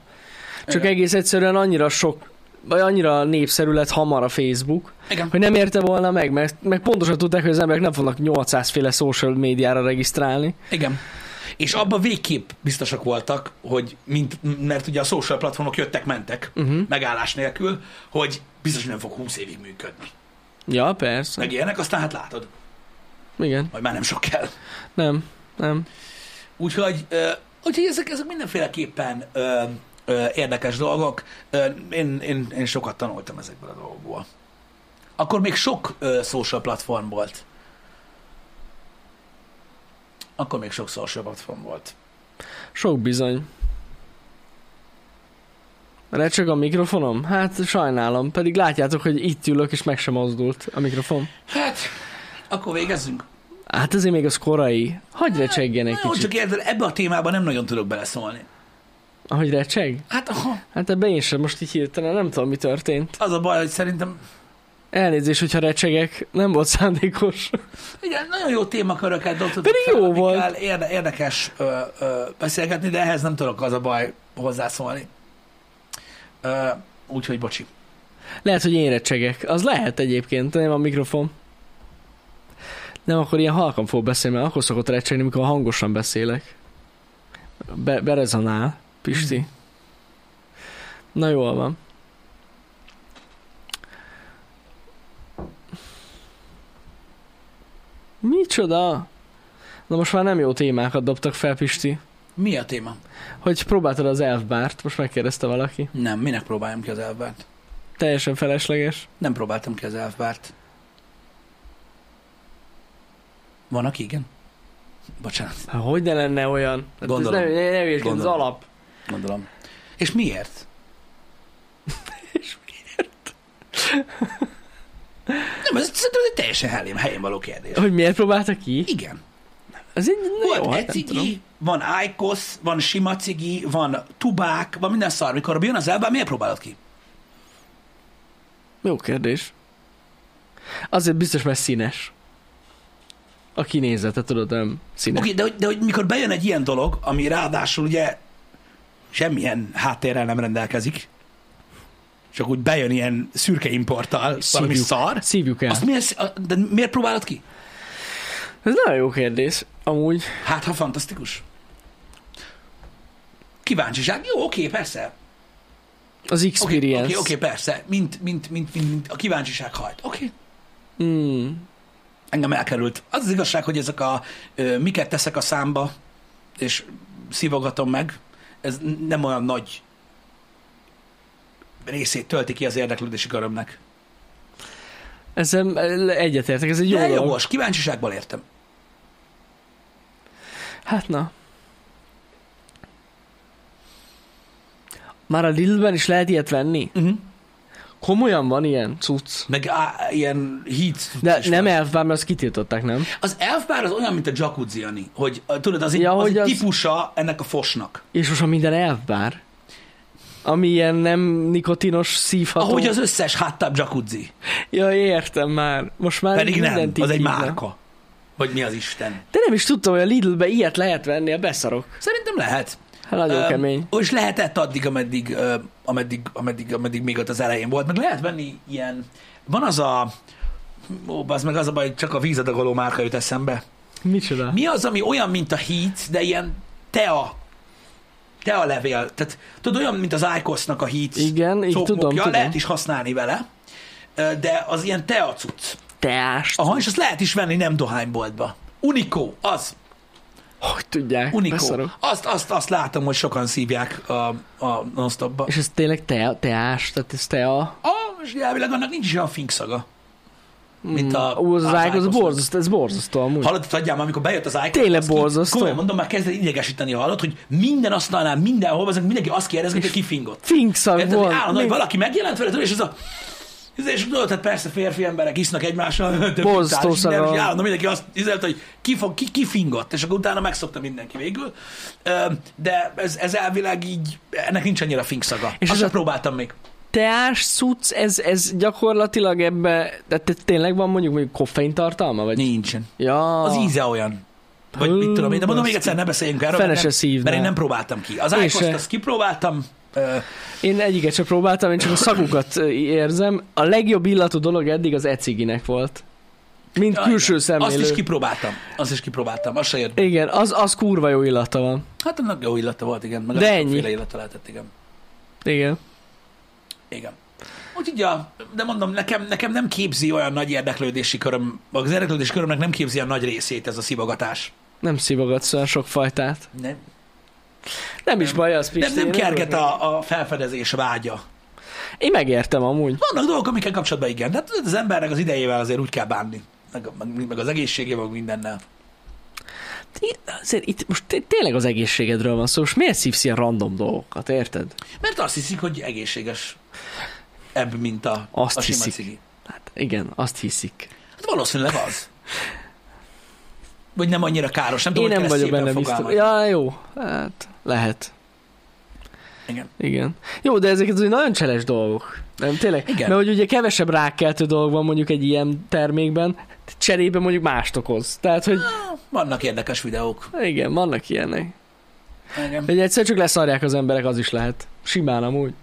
Csak Igen. egész egyszerűen annyira sok, vagy annyira népszerű lett hamar a Facebook, Igen. hogy nem érte volna meg, mert meg pontosan tudták, hogy az emberek nem fognak 800 féle social médiára regisztrálni. Igen. És abban végképp biztosak voltak, hogy mint, mert ugye a social platformok jöttek-mentek Uh-huh. megállás nélkül, hogy biztos, hogy nem fog 20 évig működni. Ja, persze. Meg ilyenek, aztán hát látod, Igen. hogy már nem sok kell. Nem, nem. Úgyhogy, ö, úgyhogy ezek, ezek mindenféleképpen ö, érdekes dolgok. Én, én, én sokat tanultam ezekből a dolgokból. Akkor még sok social platform volt. Akkor még sok social platform volt. Sok bizony. Recseg a mikrofonom? Hát sajnálom, pedig látjátok, hogy itt ülök, és meg sem mozdult a mikrofon. Hát, akkor végezzünk. Hát azért még az korai. Hagyj recsegjen egy Jó, kicsit. csak érted, ebbe a témában nem nagyon tudok beleszólni. Ahogy recseg? Hát aha, Hát ebben én sem most így hirtelen nem tudom, mi történt. az a baj, hogy szerintem Elnézést, hogyha recsegek, nem volt szándékos. igen, nagyon jó témaköröket dobtad. Pedig fel, jó volt. Érde, érdekes ö, ö, beszélgetni, de ehhez nem tudok az a baj hozzászólni. Ö, úgyhogy bocsi. Lehet, hogy én recsegek. Az lehet egyébként, nem a mikrofon. Nem, akkor ilyen halkan fog beszélni, mert akkor szokott recsegni, mikor hangosan beszélek. Be, berezonál, Pisti. Na jól van. Micsoda? Na most már nem jó témákat dobtak fel, Pisti. Mi a téma? Hogy próbáltad az elfbárt, most megkérdezte valaki. Nem, minek próbáljam ki az elvárt? Teljesen felesleges. Nem próbáltam ki az elvárt. Van, aki igen? Bocsánat, Hát hogy ne lenne olyan? Hát Gondolom. Ez nem, nem, nem az Gondolom. alap. Gondolom. És miért? És Nem, ez szerintem egy teljesen helyén, helyén való kérdés. Hogy miért próbálta ki? Igen. Ez egy Volt jó, hát ecigi, van ájkosz, van sima cigi, van tubák, van minden szar. Mikor jön az elbár, miért próbálod ki? Jó kérdés. Azért biztos, mert színes. A kinézete, tudod, nem színes. Oké, okay, de, de hogy mikor bejön egy ilyen dolog, ami ráadásul ugye semmilyen háttérrel nem rendelkezik, csak úgy bejön ilyen szürke importtal, valami Szívjuk. szar, Szívjuk el. azt miért, de miért próbálod ki? Ez nagyon jó kérdés. Amúgy. Hát, ha fantasztikus. Kíváncsiság. Jó, oké, persze. Az Oké, experience. oké, oké, persze. Mint, mint, mint, mint, mint a kíváncsiság hajt. Oké. Mm. Engem elkerült. Az az igazság, hogy ezek a ö, miket teszek a számba, és szívogatom meg, ez nem olyan nagy részét tölti ki az érdeklődési körömnek. Ezzel egyetértek, ez egy jó Jó, De dolog. jogos, kíváncsiságból értem. Hát na. Már a Lidlben is lehet ilyet venni? Uh-huh. Komolyan van ilyen cucc? Meg á, ilyen heat. De nem van. elfbár, mert azt kitiltották, nem? Az elfbár az olyan, mint a jacuzzi, Jani, hogy tudod, az Ja, az egy az- típusa ennek a fosnak. És most már minden elfbár? Ami ilyen nem nikotinos szívható. Ahogy az összes hot tub jacuzzi. Ja, értem már. Most már Pedig nem, az így egy márka. Vagy mi az Isten. De nem is tudtam, hogy a Lidlbe ilyet lehet venni, a beszarok. Szerintem lehet. Hát nagyon Öm, kemény. És lehetett addig, ameddig, ameddig, ameddig, ameddig még ott az elején volt. Meg lehet venni ilyen... Van az a... Ó, az meg az a baj, hogy csak a vízadagoló márka jut eszembe. Micsoda? Mi az, ami olyan, mint a Heat, de ilyen tea tea levél. Tehát tudod, olyan, mint az Icosnak a Heat Igen, így tudom, tudom. lehet is használni vele, de az ilyen tea cucc. Teást. Aha, és azt lehet is venni nem dohányboltba. Unico, az. Hogy tudják? Beszarok. Azt, azt, azt látom, hogy sokan szívják a, a non-stopba. És ez tényleg te, teás? Tehát ez tea? Ah, és elvileg annak nincs is olyan finkszaga. Mint a- Ú, az, az az, az borzasztó, ez borzasztó amúgy. Hallod, adjál már, amikor bejött az Icon, Tényleg borzasztó. Komolyan mondom, már kezdett idegesíteni, hallod, hogy minden asztalnál, mindenhol, azok mindenki azt kérdezik, hogy ki fingott. Érted, hogy volt. állandó, hogy Mi- valaki megjelent veled, és ez a és tudod, hát persze férfi emberek isznak egymással, de Borzasztó minden, és állandó mindenki azt üzelte, hogy ki, fog, ki, ki fingott, és akkor utána megszokta mindenki végül. De ez, ez elvileg így, ennek nincs annyira finkszaga. És És azt a- próbáltam még. Teás cucc, ez, ez gyakorlatilag ebbe, de te- tényleg van mondjuk, mondjuk koffein tartalma? Vagy? Nincsen. Ja. Az íze olyan. Vagy mit tudom én, de mondom még egyszer, ne beszéljünk erről, mert, nem, mert én nem próbáltam ki. Az se. azt kipróbáltam, Én egyiket sem próbáltam, én csak a szagukat érzem. A legjobb illatú dolog eddig az eciginek volt. Mint ja, külső szemlélő. Azt is kipróbáltam. Azt is kipróbáltam. Azt se jött. Igen, az, az kurva jó illata van. Hát annak jó illata volt, igen. Meg De ennyi. illata lehetett, igen. Igen. Igen. Úgyhogy, ja, de mondom, nekem, nekem nem képzi olyan nagy érdeklődési köröm, az érdeklődési körömnek nem képzi olyan nagy részét ez a szivogatás. Nem szívogatsz olyan sok fajtát. Nem, Nem is Nem. baj az, nem, Pisti. nem én kerget a, a felfedezés vágya. Én megértem amúgy. Vannak dolgok, amikkel kapcsolatban igen, de tudod, az embernek az idejével azért úgy kell bánni. Meg, meg, meg az egészségével, meg mindennel. Azért itt most té- tényleg az egészségedről van szó, most miért szívsz ilyen random dolgokat, érted? Mert azt hiszik, hogy egészséges ebb, mint a, Azt a sima hiszik. cigi. Hát igen, azt hiszik. Hát valószínűleg az. Vagy nem annyira káros, nem Én tudom, nem vagyok benne biztos. Ja, jó. Hát, lehet. Igen. Igen. Jó, de ezek azért nagyon cseles dolgok. Nem, tényleg? Igen. Mert hogy ugye kevesebb rákkeltő dolog van mondjuk egy ilyen termékben, cserébe mondjuk mást okoz. Tehát, hogy Vannak érdekes videók. igen, vannak ilyenek. Igen. Hogy egyszer csak leszarják az emberek, az is lehet. Simán amúgy.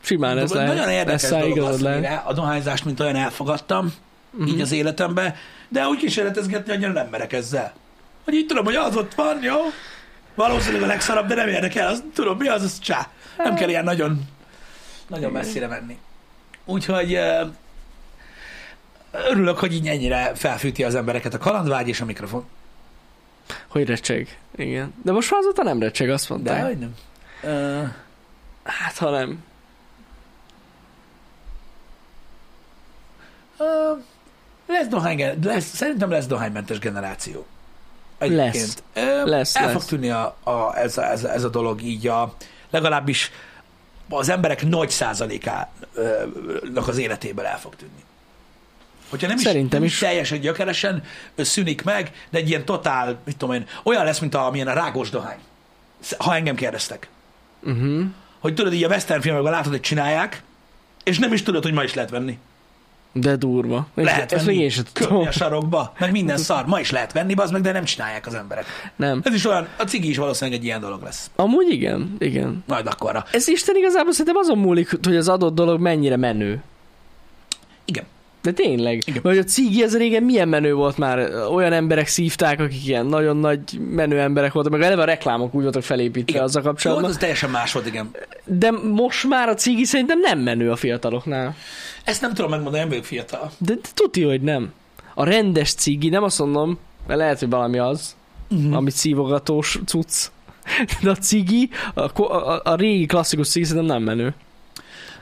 Simán ez lehet. Nagyon érdekes Leszár, dolog az, lehet. a dohányzást, mint olyan elfogadtam, Mhm. így az életemben, de úgy kísérletezgetni annyira nem merek ezzel. Hogy így tudom, hogy az ott van, jó? Valószínűleg a legszarabb, de nem érdekel, az, tudom, mi az, az csá. Nem kell ilyen nagyon, nagyon messzire menni. Úgyhogy örülök, hogy így ennyire felfűti az embereket a kalandvágy és a mikrofon. Hogy recseg. Igen. De most már azóta nem recseg, azt De mondták. hogy nem. Ö, Hát, ha nem. ö, lesz dohány, lesz, szerintem lesz dohánymentes generáció. Egyébként. Ö, Lesz, El lesz. fog tűnni a, a, ez, a, ez, a, ez a dolog így a, legalábbis az emberek nagy százalékának az életéből el fog tűnni. Hogyha nem Szerintem is is. teljesen gyökeresen szűnik meg, de egy ilyen totál, mit tudom én, olyan lesz, mint a, amilyen a rágós dohány. Ha engem kérdeztek. Uh-huh. Hogy tudod, így a western filmekben látod, hogy csinálják, és nem is tudod, hogy ma is lehet venni. De durva. Lehet Ezt venni még köpni tudom. a sarokba, meg minden szar. Ma is lehet venni, az meg, de nem csinálják az emberek. Nem. Ez is olyan, a cigi is valószínűleg egy ilyen dolog lesz. Amúgy igen, igen. Majd akkorra. Ez Isten igazából szerintem azon múlik, hogy az adott dolog mennyire menő. Igen. De tényleg. Igen. Mert a cigi az régen milyen menő volt már. Olyan emberek szívták, akik ilyen nagyon nagy menő emberek voltak, meg eleve a reklámok úgy voltak felépítve Igen. azzal Jó, kapcsolatban. az teljesen más volt, igen. De most már a cigi szerintem nem menő a fiataloknál. Ezt nem tudom megmondani, nem vagyok fiatal. De, de tudja, hogy nem. A rendes cigi, nem azt mondom, mert lehet, hogy valami az, Uh-huh. amit szívogatós cucc. De a cigi, a, a, a régi klasszikus cigi szerintem nem menő.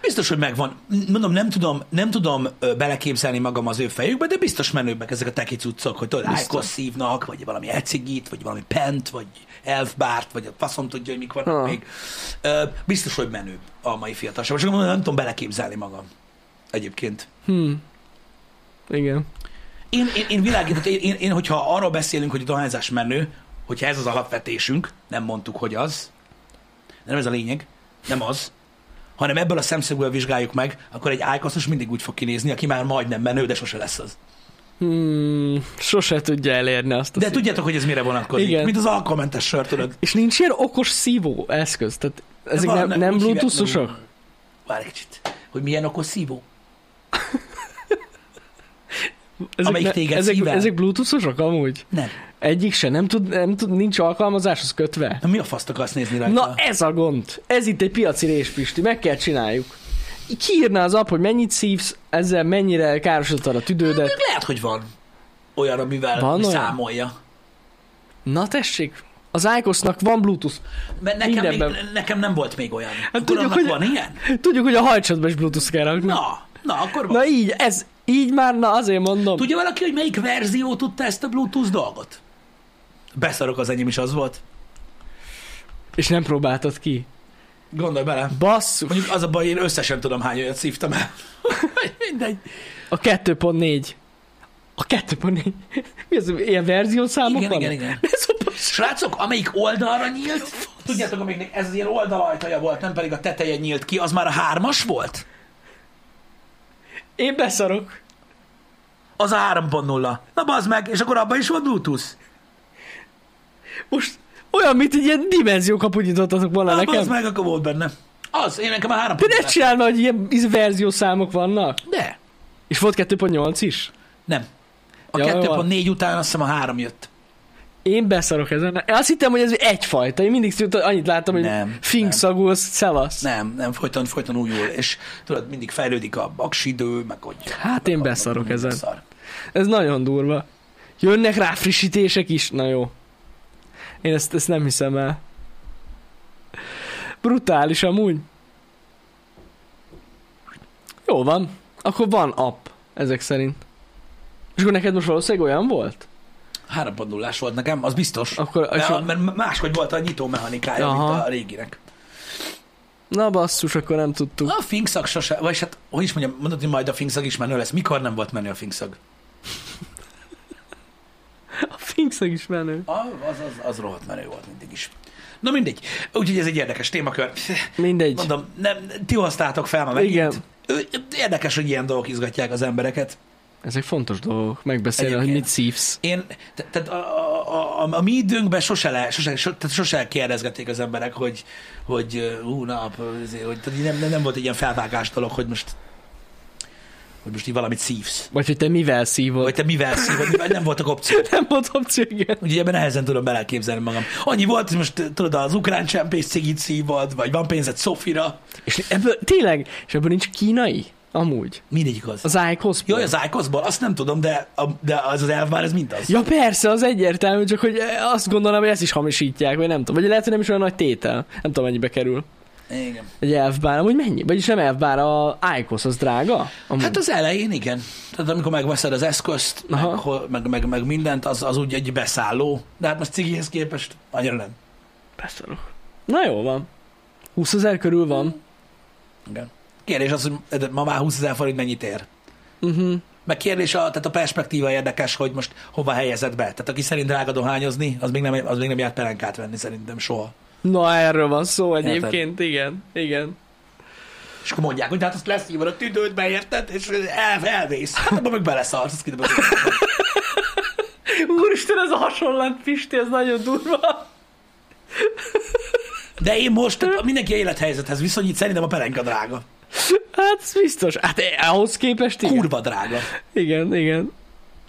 Biztos, hogy megvan. Mondom, nem tudom, nem tudom beleképzelni magam az ő fejükbe, de biztos menőbbek ezek a teki cuccok, hogy tudod. Icos szívnak, vagy valami ecigit, vagy valami pent, vagy elfbárt, vagy a faszom tudja, hogy mik vannak Ha. még. Ö, biztos, hogy menőbb a mai fiatalság. Csak mondom, nem tudom beleképzelni magam. Egyébként. Hm. Igen. Én, én, én világított, én, én, én, hogyha arról beszélünk, hogy a dohányzás menő, hogyha ez az alapvetésünk, nem mondtuk, hogy az, nem ez a lényeg, nem az, hanem ebből a szemszögből vizsgáljuk meg, akkor egy ájkaszos mindig úgy fog kinézni, aki már majdnem menő, de sose lesz az. Hmm, sose tudja elérni azt a De szint. tudjátok, hogy ez mire vonatkozik? Igen. Mint az alkoholmentes sör, tudod? És nincs ilyen okos szívó eszköz? Tehát ezek van, nem, nem, nem bluetoothosok? Várj egy kicsit. Hogy milyen okos szívó? Ezek, Amelyik téged ezek, szível? ezek bluetoothosok amúgy? Nem. Egyik se, nem tud, nem tud, nincs alkalmazáshoz kötve. Na mi a faszt akarsz nézni rajta? Na ez a gond. Ez itt egy piaci réspisti, meg kell csináljuk. Kiírná az app, hogy mennyit szívsz, ezzel mennyire károsítottad a tüdődet. Még lehet, hogy van olyan, amivel Van olyan? számolja. Na tessék, az iCosnak van Bluetooth. Mert nekem, még, nekem nem volt még olyan. Hát tudjuk, hogy- van ilyen? Tudjuk, hogy a hajcsatba is Bluetooth kell rakni. Na, na, akkor van. Na így, ez, így már, na azért mondom. Tudja valaki, hogy melyik verzió tudta ezt a Bluetooth dolgot? Beszarok, az enyém is az volt. És nem próbáltad ki. Gondolj bele. Basszus. Mondjuk az a baj, én összesen tudom, hány olyat szívtam el. Mindegy. A 2.4. A 2.4. Mi az, ilyen verziószámok Igen, vannak? igen, igen. Basszus. Srácok, amelyik oldalra nyílt, tudjátok, amelyiknek ez az ilyen oldalajtaja volt, nem pedig a teteje nyílt ki, az már a hármas volt? Én beszarok. Az a 3.0. Na bazd meg, és akkor abban is van Bluetooth. Most olyan, mint egy ilyen dimenziókaput nyitottatok volna Na nekem. bazd meg, akkor volt benne. Az, én nekem a 3 De ne csinálna, hogy ilyen verziószámok vannak. De, És volt 2.8 is? nem. A Ja, jó 2.4 után azt hiszem a 3 jött. Én beszarok ezen. Azt hittem, hogy ez egyfajta. Én mindig annyit láttam, hogy Nem, finkszagú, az szevasz. Nem, nem, folyton, folyton újul, és tudod, mindig fejlődik a baksidő, meg hogy... Hát én beszarok ezen. Szar. Ez nagyon durva. Jönnek rá frissítések is? Na jó. Én ezt, ezt nem hiszem el. Brutális amúgy. Jó van. Akkor van app, ezek szerint. És akkor neked most valószínűleg olyan volt? 3.0-ás volt nekem, az biztos. Akkor- mert, a- mert máshogy volt a nyitó mechanikája, Aha. mint a réginek. Na basszus, akkor nem tudtuk. A finkszag sose, vagy hát, hogy is mondjam, mondod, hogy majd a finkszag is menő lesz. Mikor nem volt menő a finkszag? A finkszeg is menő. A, az, az, az rohadt menő volt mindig is. Na mindegy. Úgyhogy ez egy érdekes témakör. Mindegy. Mondom, nem, ti hoztátok fel ma megint. Igen. Érdekes, hogy ilyen dolgok izgatják az embereket. Ezek fontos dolgok, megbeszélni, hogy mit szívsz. Én, te- tehát a, a, a, a mi időnkben sose, le, sose, so, tehát sose kérdezgették az emberek, hogy, hogy ú, nap, hogy tehát nem, nem, nem volt egy ilyen felvágás dolog, hogy most hogy most így valamit szívsz. Vagy hogy te mivel szívod. Vagy te mivel szívod, mivel nem voltak opciók. Nem volt opció, igen. Úgyhogy ebben nehezen tudom beleképzelni magam. Annyi volt, hogy most tudod, az ukrán csempész cigit szívod, vagy van pénzed Sofira. És ebből, tényleg, és ebből nincs kínai? Amúgy. Mindegyik az. Az iCosmos. Jó, az Icosból, azt nem tudom, de, a, de az az elv már ez mind az. Ja persze, az egyértelmű, csak hogy azt gondolom, hogy ezt is hamisítják, vagy nem tudom. Vagy lehet, hogy nem is olyan nagy tétel. Nem tudom, mennyibe kerül. Igen. Egy elfbár, amúgy mennyi? Vagyis nem elfbár, a IQOS az drága? Amúgy. Hát az elején igen. Tehát amikor megveszed az eszközt, meg, Aha. hol- meg, meg, meg, mindent, az, az úgy egy beszálló. De hát most cigihez képest annyira nem. Beszarok. Na jó van. 20 ezer körül van. Igen. Kérdés az, hogy ma már 20 ezer forint mennyit ér. Uh-huh. Meg kérdés, a, tehát a perspektíva érdekes, hogy most hova helyezed be. Tehát aki szerint drága dohányozni, az még nem, az még nem járt pelenkát venni szerintem soha. Na erről van szó egyébként, igen, igen. És akkor mondják, hogy hát azt leszívod a tüdődbe, érted? És el, elvész. Hát abban meg beleszarsz, azt kidobod. Úristen, ez a hasonlat, Pisti, ez nagyon durva. De én most mindenki élethelyzethez viszonyít, szerintem a pelenka drága. Hát ez biztos. Hát eh, ahhoz képest igen. Kurva drága. Igen, igen.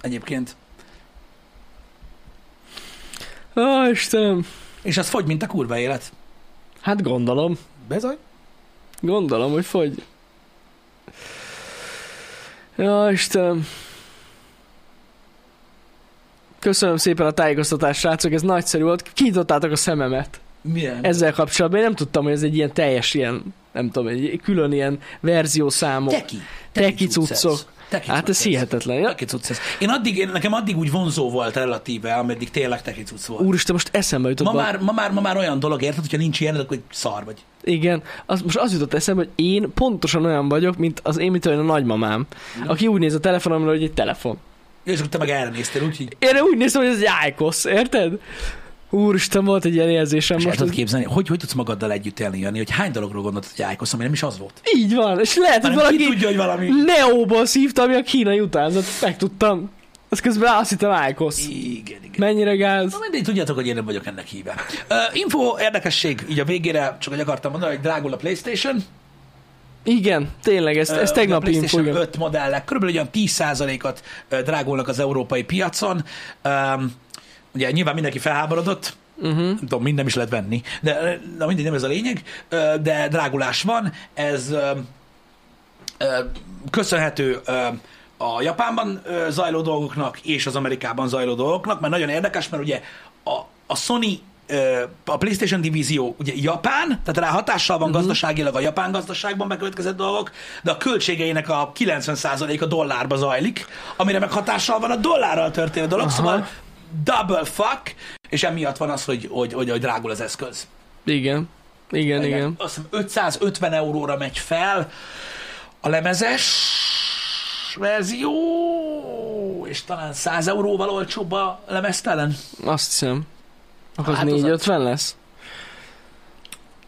Egyébként. Ó, Istenem. És az fogy, mint a kurva élet. Hát gondolom. Bezaj? Gondolom, hogy fogy. Ja, Istenem. Köszönöm szépen a tájékoztatást, srácok, ez nagyszerű volt. Kinyitottátok a szememet Milyen? ezzel kapcsolatban. Én nem tudtam, hogy ez egy ilyen teljes ilyen, nem tudom, egy külön ilyen verziószámok. Teki. Teki ez. cuccok. Hát ez hihetetlen. Ja? Teki cucc ez. Én addig, én, nekem addig úgy vonzó volt relatíve, ameddig tényleg teki cucc volt. Úristen, most eszembe jutott. Ma val- már, ma, már, ma már olyan dolog, érted, hogyha nincs ilyen, akkor szar vagy. Igen, az, most az jutott eszembe, hogy én pontosan olyan vagyok, mint az én, mint olyan a nagymamám, aki úgy néz a telefonomra, hogy egy telefon. És akkor te meg erre néztél, úgyhogy Én úgy néztem, hogy ez egy érted? Úristen, volt egy ilyen érzésem most tudod képzelni, hogy, hogy tudsz magaddal együtt élni, Jani, hogy hány dologról gondoltad, hogy ájkosz, ami nem is az volt. így van, és lehet, hogy valaki tudja, hogy valami... Neóból szívta, ami a kínai utánzat, megtudtam. Azt közben azt hittem IQOS. Igen, igen. Mennyire gáz? Na mindegy, tudjátok, hogy én nem vagyok ennek híve. Uh, info, érdekesség, így a végére, csak hogy akartam mondani, hogy drágul a Playstation. Igen, tényleg, ez, ez ugye a tegnapi info. PlayStation igen. 5 modellek körülbelül olyan 10%-ot ö, drágulnak az európai piacon. Um, ugye nyilván mindenki felháborodott, Uh-huh. nem tudom, mind nem is lehet venni, de ö, na mindegy, nem ez a lényeg, de drágulás van, ez köszönhető a Japánban zajló dolgoknak és az Amerikában zajló dolgoknak, mert nagyon érdekes, mert ugye a, a Sony a PlayStation divízió ugye Japán, tehát rá hatással van uh-huh. gazdaságilag a japán gazdaságban bekövetkezett dolgok, de a költségeinek a 90%-a dollárba zajlik, amire meg hatással van a dollárral történő dolog, Aha. szóval double fuck, és emiatt van az, hogy, hogy, hogy, hogy drágul az eszköz. Igen. Igen, igen. Azt hiszem 550 euróra megy fel a lemezes verzió, és talán 100 euróval olcsóbb a lemeztelen. Azt hiszem. Akkor Hát az 450 lesz?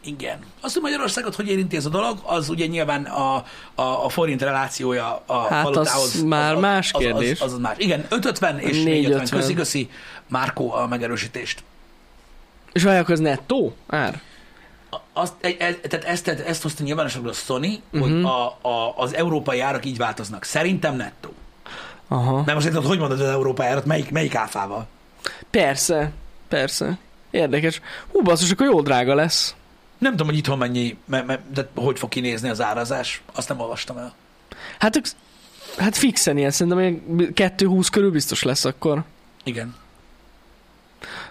Igen. Azt, hogy Magyarországot hogy érinti ez a dolog, az ugye nyilván a, a, a forint relációja a Hát az valutához. már más az, kérdés. Az, az, az, más. Igen, 550 és 450. 450. Köszi, köszi, Márkó a megerősítést. És vajon az nettó ár? Azt, e, e, tehát ezt, ezt hozta nyilvánosságra a Sony, uh-huh. Mhm. hogy a, a, az európai árak így változnak. Szerintem nettó. Aha. Mert most szerinted, hogy mondod az európai árat, melyik, melyik áfával? Persze, persze. Érdekes. Hú, basszus, akkor jó drága lesz. Nem tudom, hogy itthon mennyi, me, me, de hogy fog kinézni az árazás. Azt nem olvastam el. Hát, hát fixen ilyen, szerintem ilyen 220 körül biztos lesz akkor. Igen.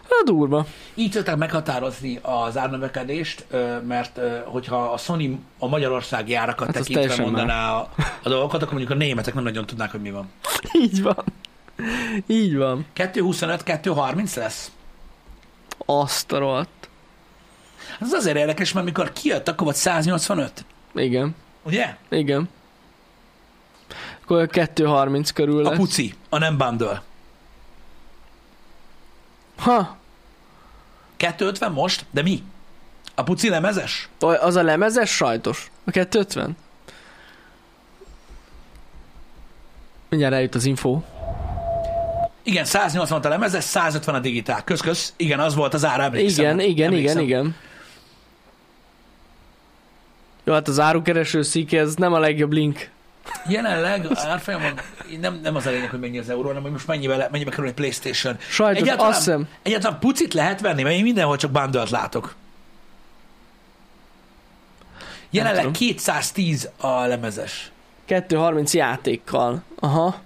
Hát durva. Így tudták meghatározni az árnövekedést, mert hogyha a Sony a magyarországi árakat Hát tekintve mondaná a, a dolgokat, akkor mondjuk a németek nem nagyon tudnák, hogy mi van. Így van. Így van. 2.25, 2.30 lesz? Azt a rohadt. Ez azért érdekes, mert mikor kijött, akkor volt 185. Igen. Ugye? Igen. Akkor 2.30 körül A lesz. puci, a nem bundle. Ha, 250 most? De mi? A puci lemezes? az a lemezes sajtos. A 250. Mindjárt eljut az info. Igen, 180 a lemezes, 150 a digitál. Kösz-kösz. Igen, az volt az ára, emlékszem. Igen, igen, igen, Emlékszem. igen. Jó, hát az árukereső szik, ez nem a legjobb link. Jelenleg árfolyamon nem, nem az a lényeg, hogy mennyi az euró, hanem hogy most mennyibe, mennyibe kerül egy Playstation. Sajtos, azt hiszem, egyáltalán pucit lehet venni, mert én mindenhol csak bundle látok. Jelenleg tudom. 210 a lemezes. 230 játékkal. Aha.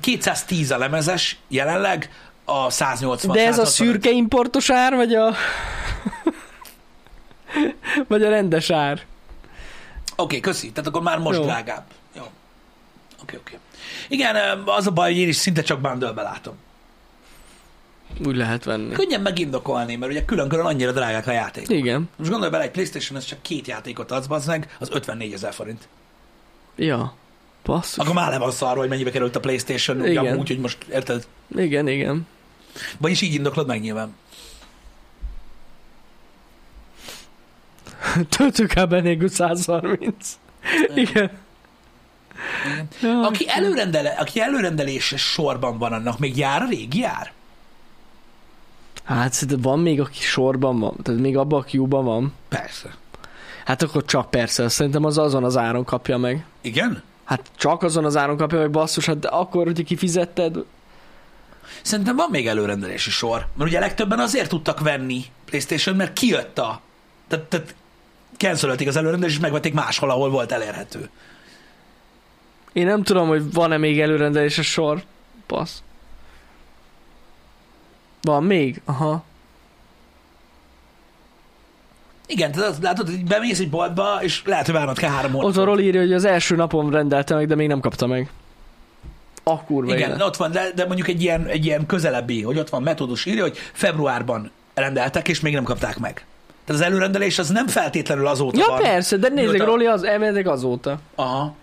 210 a lemezes jelenleg, a 180 De ez a 165. szürke importos ár, vagy a... vagy a rendes ár? Oké, okay, köszi. Tehát akkor már most Jó. Drágább. Jó. Oké, okay, oké. Okay. Igen, az a baj, hogy én is szinte csak bundle látom. Úgy lehet venni. Könnyen megindokolni, mert ugye külön-külön annyira drágák a játék. Igen. Most gondolj bele, egy Playstation, ez csak két játékot adsz, bazd meg, az 54 ezer forint. Ja. Basszus. Akkor már le van szarva, hogy mennyibe került a Playstation, Igen. amúgy, hogy most érted? Igen, igen. Vagyis így indoklod meg nyilván. Töltőkábel nélkül 130. Igen. Igen. Aki, előrendele, aki előrendeléses sorban van, annak még jár a régi jár? Hát szerintem van még, aki sorban van. Tehát még abban a queue-ban van. Persze. Hát akkor csak persze. Szerintem az azon az áron kapja meg. Igen? Hát csak azon az áron kapja meg, basszus, hát de akkor, hogyha kifizetted, Szerintem van még előrendelési sor. Mert ugye legtöbben azért tudtak venni Playstation, mert kijött a... Tehát, tehát cancelölték az előrendelést, és megvették máshol, ahol volt elérhető. én nem tudom, hogy van-e még előrendeléses sor. Passz. Van még? Aha. Igen, tehát azt látod, hogy bemész egy boltba, és lehet, hogy várnod kell három Ott van Roli írja, hogy az első napon rendelte meg, de még nem kapta meg. A kurva Igen, élet. ott van, de, de mondjuk egy ilyen, egy ilyen közelebbi, hogy ott van metódus írja, hogy februárban rendeltek, és még nem kapták meg. Tehát az előrendelés az nem feltétlenül azóta Ja van. persze, de nézzük, Mióta- Roli az elméletileg azóta. Aha.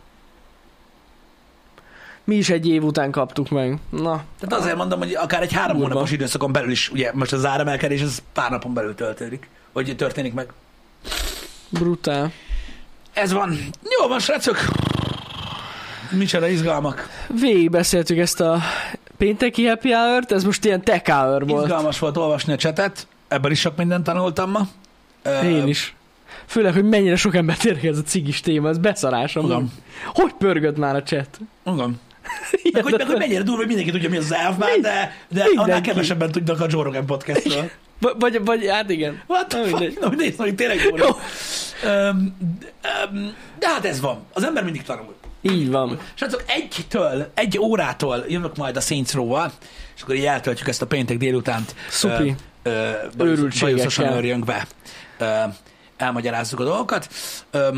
Mi is egy év után kaptuk meg. Na, Tehát azért mondom, hogy akár egy három Durva. hónapos időszakon belül is, ugye most az áremelkedés, az pár napon belül történik, hogy történik meg. brutál. Ez van. Jó van, srácok. Micsoda izgalmak. Végigbeszéltük ezt a pénteki happy hour ez most ilyen tech hour volt. Izgalmas volt olvasni a csetet. Ebből is sok mindent tanultam ma. Én is. Főleg, hogy mennyire sok embert érdekel ez a cigis téma, ez beszarásom. Igen. Hogy pörgött már a chat? Igen. Meg hogy, meg, hogy mennyire durva, hogy mindenki tudja, mi az elfmán, Mind- de, de mindenki. annál kevesebben tudnak a Joe Rogan podcastról. V- vagy, vagy, hát igen. What the Na, mindegy. fuck? Na, mindegy, szóval tényleg Jó. Öm, öm, De hát ez van. Az ember mindig tanul. Így van. Srácok, egytől, egy órától jövök majd a Saints Row-val, és akkor így eltöltjük ezt a péntek délutánt. Szupi. Ö, ö, Őrültségekkel. bajuszosan örjönkbe. Ö, elmagyarázzuk a dolgokat.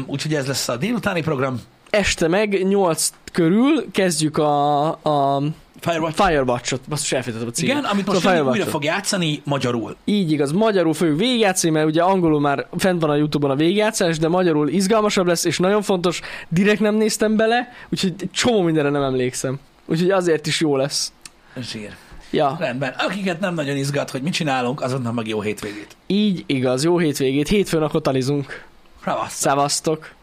Úgyhogy ez lesz a délutáni program. Este meg 8 körül kezdjük a, a Firewatch. Firewatch-ot. Basszus, elfejtettem a címet. Igen, amit most Jani újra fog játszani magyarul. Így igaz, magyarul fogjuk végigjátszani, mert ugye angolul már fent van a Youtube-on a végigjátszás, de magyarul izgalmasabb lesz, és nagyon fontos, direkt nem néztem bele, úgyhogy csomó mindenre nem emlékszem. Úgyhogy azért is jó lesz. Zsír. Ja, Rendben. Akiket nem nagyon izgat, hogy mit csinálunk, azonnal meg jó hétvégét. így igaz, jó hétvégét, hétfőn akkor talizunk. Szevasztok!